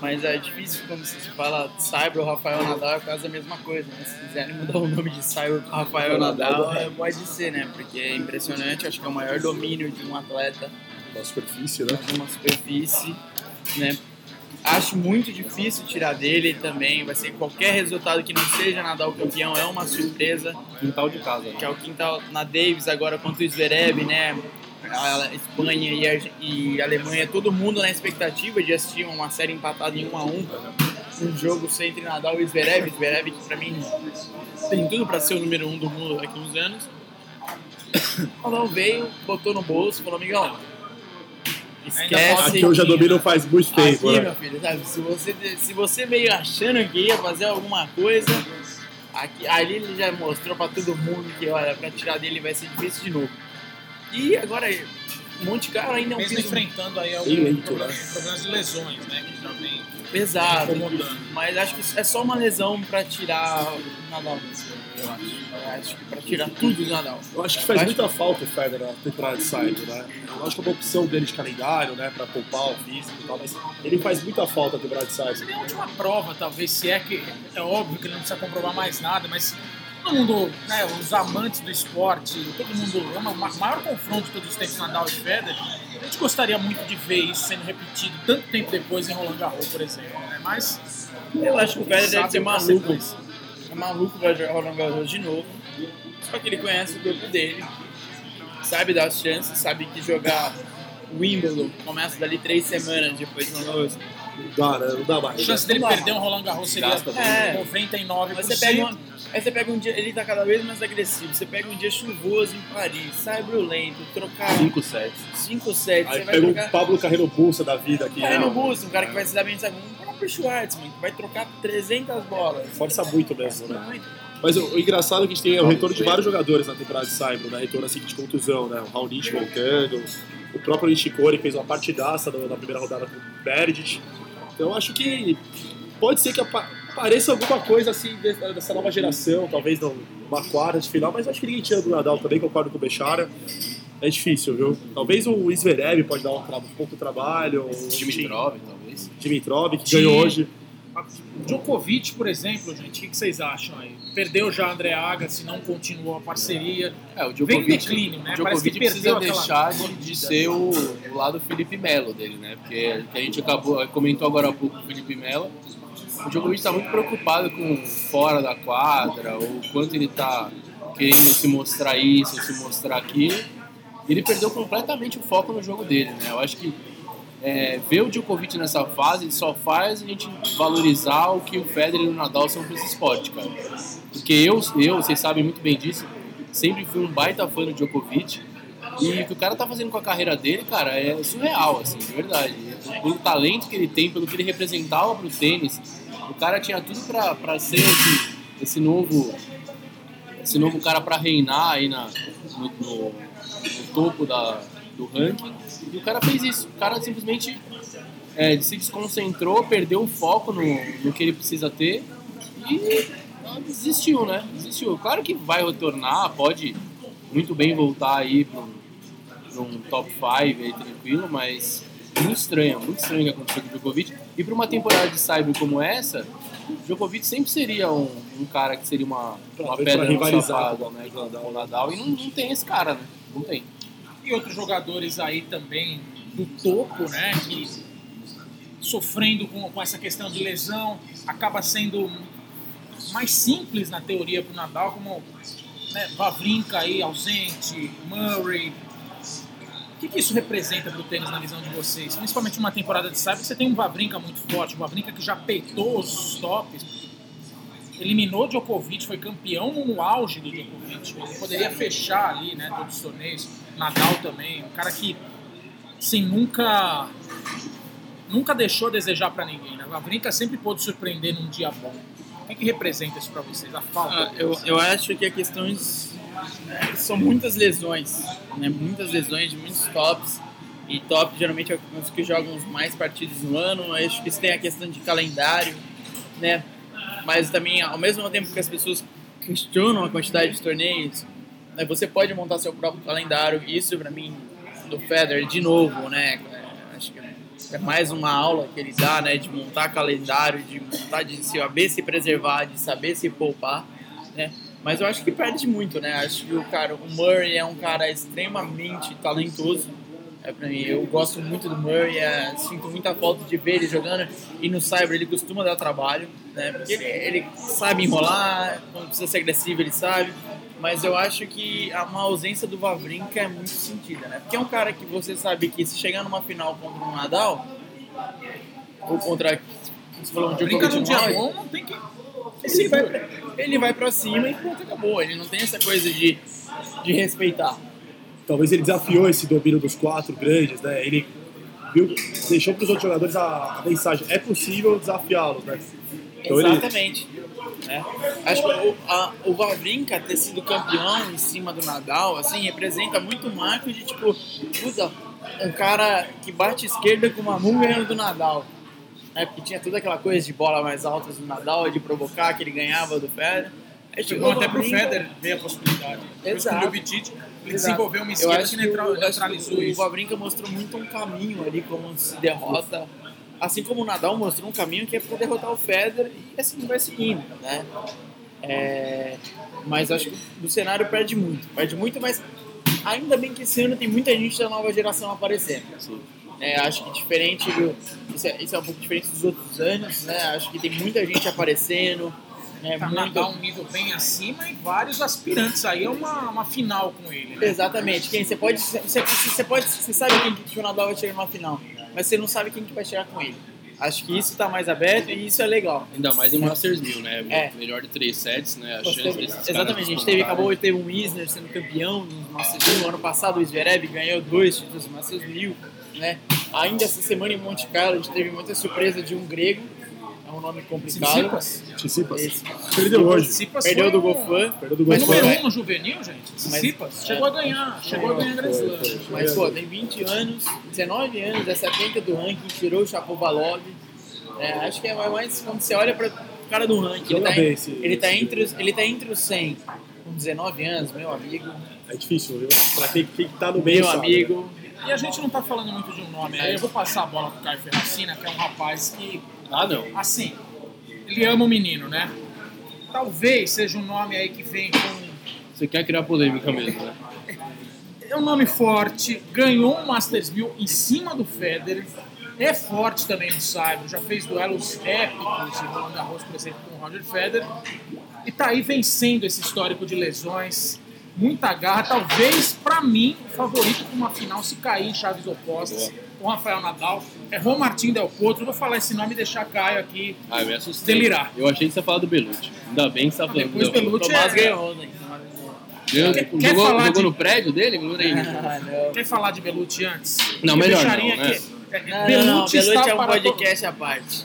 Mas é difícil quando você fala Cyber ou Rafael Nadal é quase a mesma coisa, né? Se quiserem mudar o nome de Cyber para Rafael Nadal, é, pode ser, né? Porque é impressionante, acho que é o maior domínio de um atleta Na superfície, né? numa superfície, né? Acho muito difícil tirar dele também, vai ser qualquer resultado que não seja Nadal campeão, é uma surpresa Quintal de casa. que é o quintal na Davis agora contra o Zverev, né? A Espanha e, a, e a Alemanha, todo mundo na expectativa de assistir uma série empatada em 1 a 1 um jogo sem entre Nadal e Zverev, Zverev que pra mim tem tudo pra ser o número 1 um do mundo daqui a uns anos. Nadal veio, botou no bolso, falou, amigão, esquece. Aqui eu já domino faz muito tempo, Aqui, né? meu filho, sabe? Se você, se você meio achando que ia fazer alguma coisa, aqui, ali ele já mostrou pra todo mundo que, olha, pra tirar dele vai ser difícil de novo. E agora, Monte Carlo ainda é um Mesmo piso enfrentando aí alguns lento, problemas, né? problemas de lesões, né? Que já vem pesado. incomodando. Mas acho que é só uma lesão pra tirar o Nadal eu acho. Eu acho que pra tirar tudo do Nadal. Eu acho que faz Acho- muita falta o Federer na temporada de né? Eu acho que é uma opção dele de calendário, né? Pra poupar o físico e tal, mas ele faz muita falta a temporada de. Seria a última prova, talvez, se é que. É óbvio que ele não precisa comprovar mais nada, mas todo mundo, né, os amantes do esporte, todo mundo ama o ma- maior confronto de todos os tempos Nadal e Federer. A gente gostaria muito de ver isso sendo repetido tanto tempo depois em Roland Garros, por exemplo. Né? Mas Eu acho que o Federer deve ser o que vai maluco. É maluco vai jogar Roland Garros de novo. Só que ele conhece o corpo dele, sabe das chances, sabe que jogar Wimbledon começa dali três semanas depois do novo. Não dá, né? Não dá A mais. chance dele perder um Roland Garros seria muito. 99%. Aí você pega, um, aí você pega um dia, ele tá cada vez mais agressivo. Você pega um dia chuvoso em Paris, sai lento, trocar 5 sets. 5 sets, Aí você pega um trocar. Pablo Carreiro Bolsa da vida aqui. Cara né? no bus, um cara que vai se dar bem, sabe? Um próprio Schwartzman, que vai trocar 300 bolas. Força muito mesmo, né? Muito. Mas o, o engraçado é que a gente tem o retorno de vários jogadores na temporada de Saibro, né? Retorno assim de contusão, né? O Raonic voltando, o próprio Nishikori fez uma partidaça na primeira rodada com o Berdit. Então eu acho que pode ser que apa- apareça alguma coisa assim de- dessa nova geração, talvez numa quarta de final, mas acho que ninguém tira do Nadal também, concordo com o Bechara. É difícil, viu? Talvez o Zverev pode dar um, tra- um pouco de trabalho, o Dimitrov, talvez. Dimitrov, que ganhou hoje. Djokovic, por exemplo, gente, o que que vocês acham aí? Perdeu já André Agassi, não continuou a parceria. É, o Vem em Djokovic, declínio, né? o Parece que Djokovic perdeu precisa aquela deixar de, de ser o, o lado Felipe Melo dele, né? Porque que a gente acabou, comentou agora há pouco o Felipe Melo. O Djokovic está muito preocupado com fora da quadra, o quanto ele está querendo se mostrar isso, se mostrar aquilo. Ele perdeu completamente o foco no jogo dele, né? Eu acho que é, ver o Djokovic nessa fase só faz a gente valorizar o que o Federer e o Nadal são para esse esporte, cara. Porque eu, eu, vocês sabem muito bem disso, sempre fui um baita fã do Djokovic. E o que o cara tá fazendo com a carreira dele, cara, é surreal, assim, de verdade. Pelo talento que ele tem, pelo que ele representava pro tênis, o cara tinha tudo pra, pra ser esse, esse novo esse novo cara pra reinar aí na, no, no- no topo da, do ranking. E o cara fez isso. O cara simplesmente é, se desconcentrou, perdeu o foco no, no que ele precisa ter e desistiu, né? Desistiu. Claro que vai retornar, pode muito bem voltar aí para um top 5 aí tranquilo, mas muito estranho, muito estranho o que aconteceu com o Djokovic. E para uma temporada de Cyber como essa, Djokovic sempre seria um, um cara que seria uma, uma pedra o né, com Nadal. o Nadal. E não, não tem esse cara, né? Não tem. E outros jogadores aí também do topo, né? Que sofrendo com, com essa questão de lesão, acaba sendo mais simples na teoria para o Nadal, como né, Vavrinka aí ausente, Murray. O que, que isso representa para o tênis na visão de vocês? Principalmente numa temporada de saibro, você tem um Vavrinka muito forte, um Vavrinka que já peitou os tops, eliminou Djokovic, foi campeão no auge do Djokovic, ele poderia fechar ali, né, todos os torneios, Nadal também, um cara que, assim, nunca nunca deixou a desejar para ninguém, né, Vavrinka sempre pôde surpreender num dia bom. O que, que representa isso para vocês, a falta? Ah, eu, eu acho que a questão é, são muitas lesões, né? Muitas lesões de muitos tops. E top geralmente é os que jogam mais partidas no ano. Eu acho que isso tem a questão de calendário, né? Mas também, ao mesmo tempo que as pessoas questionam a quantidade de torneios, né? você pode montar seu próprio calendário. Isso, para mim, do Federer, de novo, né? Acho que é mais uma aula que ele dá, né? De montar calendário, de montar, de saber se preservar, de saber se poupar, né? Mas eu acho que perde muito, né? Acho que o cara, o Murray é um cara extremamente talentoso. É pra mim, eu gosto muito do Murray, é, sinto muita falta de ver ele jogando. E no Cyber ele costuma dar trabalho, né? Porque ele, ele sabe enrolar, quando precisa ser agressivo ele sabe. Mas eu acho que uma ausência do Vavrinka é muito sentida, né? Porque é um cara que você sabe que se chegar numa final contra um Nadal, ou contra. Você falou um Djokovic não tem que... ele vai, pra, ele vai pra cima e pronto, acabou. Ele não tem essa coisa de, de respeitar. Talvez ele desafiou esse domínio dos quatro grandes, né? Ele viu, deixou para os outros jogadores a, a mensagem: é possível desafiá-los, né? Então ele- Exatamente. né? Acho que o, a, o Vavrinka ter sido campeão em cima do Nadal, assim, representa muito o marco de, tipo, puta, um cara que bate esquerda com uma mão ganhando do Nadal. Né? Porque tinha toda aquela coisa de bola mais altas do Nadal, de provocar que ele ganhava do Federer. Aí Chegou chegou o até pro Federer ver a possibilidade. Exato. o Exato. desenvolveu uma Eu esquerda acho que que, o, que neutralizou o isso. Wawrinka mostrou muito um caminho ali, como se derrota. Assim como o Nadal mostrou um caminho que é para derrotar o Federer e assim vai seguindo, né? É, mas acho que o cenário perde muito, perde muito, mas ainda bem que esse ano tem muita gente da nova geração aparecendo. É, acho que diferente do. Isso é, isso é um pouco diferente dos outros anos, né? Acho que tem muita gente aparecendo. Né? Tá Nadal um nível bem acima e vários aspirantes aí é uma, uma final com ele, né? Exatamente. Quem você pode, você, você pode, você sabe quem que o Nadal vai chegar numa final, mas você não sabe quem que vai chegar com ele. Acho que isso está mais aberto e isso é legal. Ainda mais em Masters 1000, né? É. Melhor de três sets, né? A chance teve- exatamente. A gente teve, acabou de ter um Isner sendo campeão no Masters 1000. Ano passado o Zverev ganhou dois títulos no Masters 1000, né? Ainda essa semana em Monte Carlo a gente teve muita surpresa de um grego. É um nome complicado. Tsitsipas. Perdeu hoje. Tsitsipas Perdeu do Gofan. Perdeu do Gofan. número Mas- um no juvenil, gente. Tsitsipas. é. Chegou a ganhar. Chegou a ganhar Grand Slam. Mas, pô, tem 20 anos, 19 anos, é 70 do ranking, tirou o Chapovalov. É, acho que é mais quando você olha para o cara do ranking. Ele tá, em- esse- ele, tá entre os, ele tá entre os 100, com 19 anos, meu amigo. É difícil, viu? Pra quem, quem tá no meio, Meu sabe. amigo. E a gente não tá falando muito de um nome. aí Eu vou passar a bola pro Caio Ferracina, que é um rapaz que, Ah, não. assim, ele ama o menino, né? Talvez seja um nome aí que vem com Você quer criar polêmica mesmo, né? É um nome forte, ganhou um Masters 1000 em cima do Federer, é forte também no saibro, já fez duelos épicos em Roland Garros, por exemplo, com o Roger Federer, e tá aí vencendo esse histórico de lesões, muita garra, talvez, pra mim, o favorito para uma final se cair em chaves opostas, com o Rafael Nadal, é Juan Martín Del Potro, vou falar esse nome e deixar Caio aqui Ah, eu me assustei. delirar. Eu achei que você ia falar do Belucci. Ainda bem que você tá falando Depois do Belucci Tomás é- ganhou, né? Ganhou- Quer- jogou quer falar jogou de- no prédio dele? Ah, não. Quer falar de Belucci antes? Não, Eu melhor deixaria não, né? que- é, Não, não, não, Belucci Belucci está é um para podcast à parte.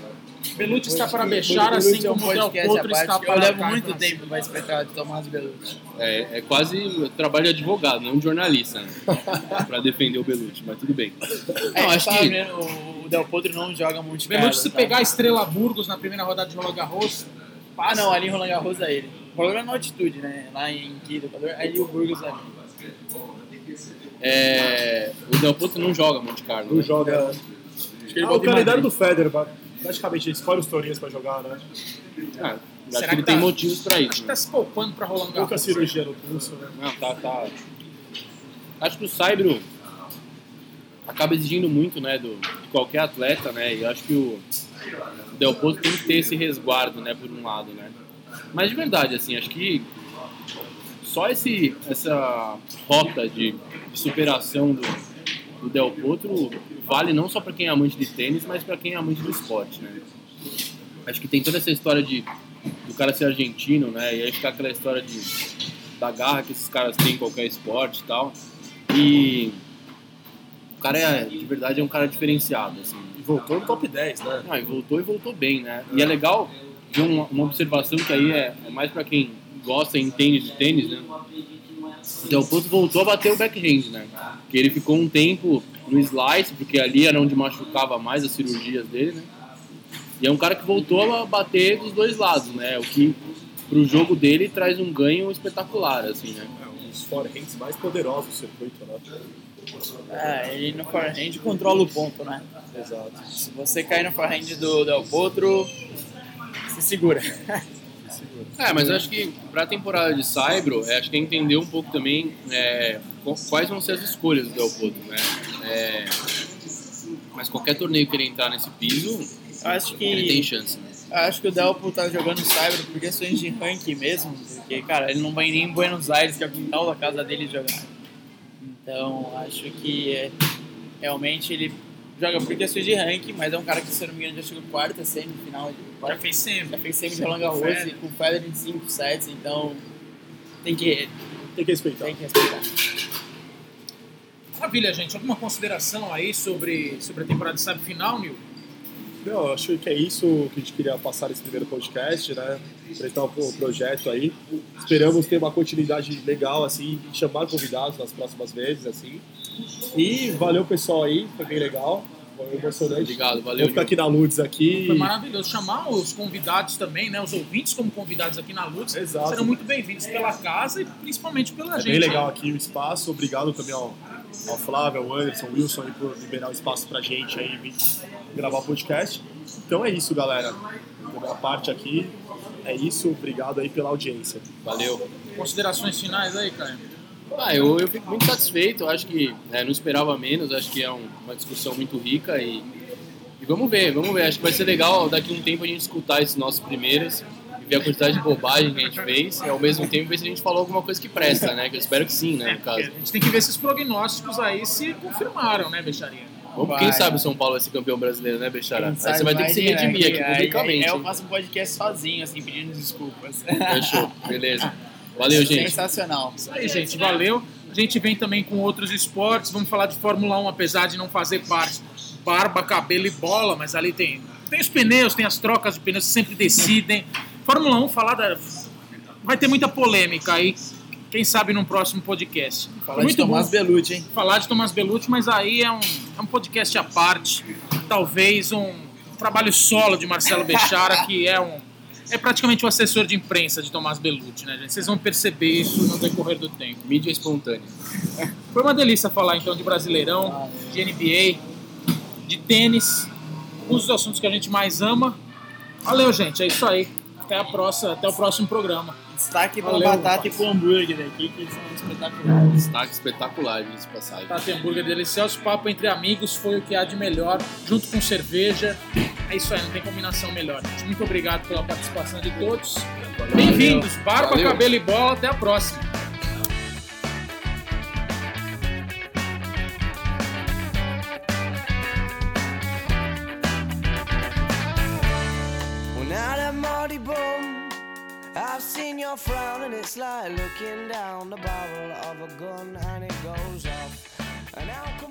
Belucci está para beijar, assim é um como o Del Potro está Eu para levo Caio muito tempo para explicar de Tomás Belucci. É, é quase trabalho de advogado, não de jornalista, né? pra defender o Belucci, mas tudo bem. É, Não, acho tá que o Del Potro não joga muito Belucci, se tá? pegar a Estrela Burgos na primeira rodada de Roland Garros, Ah, passa. não, ali em Roland Garros é ele. O problema é na altitude, né? Lá em Quito, Equador, aí o Burgos é ali. É, o Del Potro não joga Monte Carlo. Não né? joga. Acho que ele Ah, o calendário do Federer, praticamente ele escolhe os torneios pra jogar, né? Ah, acho Será que ele que tem tá- motivos pra Acho isso. que né? tá se poupando pra Roland Pouca Garros. cirurgia no pulso, né? Não, tá, tá. Acho que o Saibro acaba exigindo muito, né, do, de qualquer atleta, né, e eu acho que o Del Potro tem que ter esse resguardo, né, por um lado, né. Mas de verdade, assim, acho que só esse, essa rota de, de superação do, do Del Potro vale não só para quem é amante de tênis, mas para quem é amante do esporte, né. Acho que tem toda essa história de do cara ser argentino, né, e aí fica aquela história de da garra que esses caras têm em qualquer esporte e tal. E o cara é, de verdade é um cara diferenciado, assim. E voltou no top 10, né? Ah, e voltou e voltou bem, né? E é legal ver uma, uma observação que aí é, é mais pra quem gosta e entende de tênis, né? O Del Potro voltou a bater o backhand, né? Que ele ficou um tempo no slice, porque ali era onde machucava mais as cirurgias dele, né? E é um cara que voltou a bater dos dois lados, né? O que pro jogo dele traz um ganho espetacular, assim, né? É um dos forehands mais poderosos do circuito, né? É, ele no forehand controla o ponto, né? Exato. Se você cair no forehand do Del Potro, se segura. É, mas eu acho que pra temporada de Saibro, é, acho que é entender um pouco também é, qu- quais vão ser as escolhas do Del Potro, né? É, mas qualquer torneio que ele entrar nesse piso, acho que ele tem chance, né? Acho que o Delpo tá jogando Cyber por questões de ranking mesmo, porque, cara, ele não vai nem em Buenos Aires, que é o quintal da casa dele, jogar. Então, acho que é, realmente ele joga por questões de ranking, mas é um cara que, se eu não me engano, já chegou quarta semifinal. de- Já fez sempre. já fez semi de Roland Garros Federer. com o Federer em 5 sets, então tem que, Tem que respeitar. tem que respeitar. Maravilha, gente. Alguma consideração aí sobre, sobre a temporada de sabe final, Nil? Não, eu acho que é isso que a gente queria passar nesse primeiro podcast, né? Apresentar o o projeto aí. Esperamos ter uma continuidade legal, assim, e chamar convidados nas próximas vezes, assim. E valeu, pessoal, aí, foi bem legal. Foi emocionante. Obrigado, valeu. Vou ficar aqui na Ludes aqui. Foi maravilhoso. Chamar os convidados também, né? Os ouvintes como convidados aqui na Lutz. Exato. Serão muito bem-vindos pela casa e principalmente pela É gente. bem legal aqui o espaço. Obrigado também ao, ao Flávio, ao Anderson, ao Wilson aí por liberar o espaço pra gente aí vir gravar o podcast. Então é isso, galera. Da minha parte aqui, é isso. Obrigado aí pela audiência. Valeu. Considerações finais aí, Caio? Ah, eu, eu fico muito satisfeito, acho que né, não esperava menos, acho que é um- uma discussão muito rica e, e vamos ver, vamos ver. Acho que vai ser legal daqui a um tempo a gente escutar esses nossos primeiros e ver a quantidade de bobagem que a gente fez e ao mesmo tempo ver se a gente falou alguma coisa que presta, né? Que eu espero que sim, né, no caso. a gente tem que ver se os prognósticos aí se confirmaram, né, Beixaria? Vamos, quem sabe o São Paulo vai ser campeão brasileiro, né, Bechara? Aí você vai ter que se imagina, redimir aqui aí- publicamente. aí eu faço um podcast sozinho, assim, pedindo desculpas. Fechou, beleza. Valeu, gente. Sensacional. Isso aí, gente. Valeu. A gente vem também com outros esportes. Vamos falar de Fórmula 1, apesar de não fazer parte barba, cabelo e bola, mas ali tem, tem os pneus, tem as trocas de pneus que sempre decidem. Fórmula 1, falar da. Vai ter muita polêmica aí. Quem sabe num próximo podcast. Fala Foi muito de Tomás bom Belucci, hein? falar de Tomás Belucci, mas aí é um, é um podcast à parte. Talvez um trabalho solo de Marcelo Bechara, que é um. É praticamente o assessor de imprensa de Tomás Belucci, né, gente? Vocês vão perceber isso no decorrer do tempo. Mídia espontânea. Foi uma delícia falar então de Brasileirão, de NBA, de tênis, um dos assuntos que a gente mais ama. Valeu, gente, é isso aí. Até, a próxima, até o próximo programa. Destaque Valeu, batata e pro hambúrguer aqui, que são espetaculares. Destaque espetacular, de passagem. Tati Hambúrguer delicioso, papo entre amigos foi o que há de melhor, junto com cerveja. É isso aí, não tem combinação melhor. Muito obrigado pela participação de todos. Bem-vindos, barba, Valeu. cabelo e bola. Até a próxima. Seen your frown, and it's like looking down the barrel of a gun and it goes off. And how come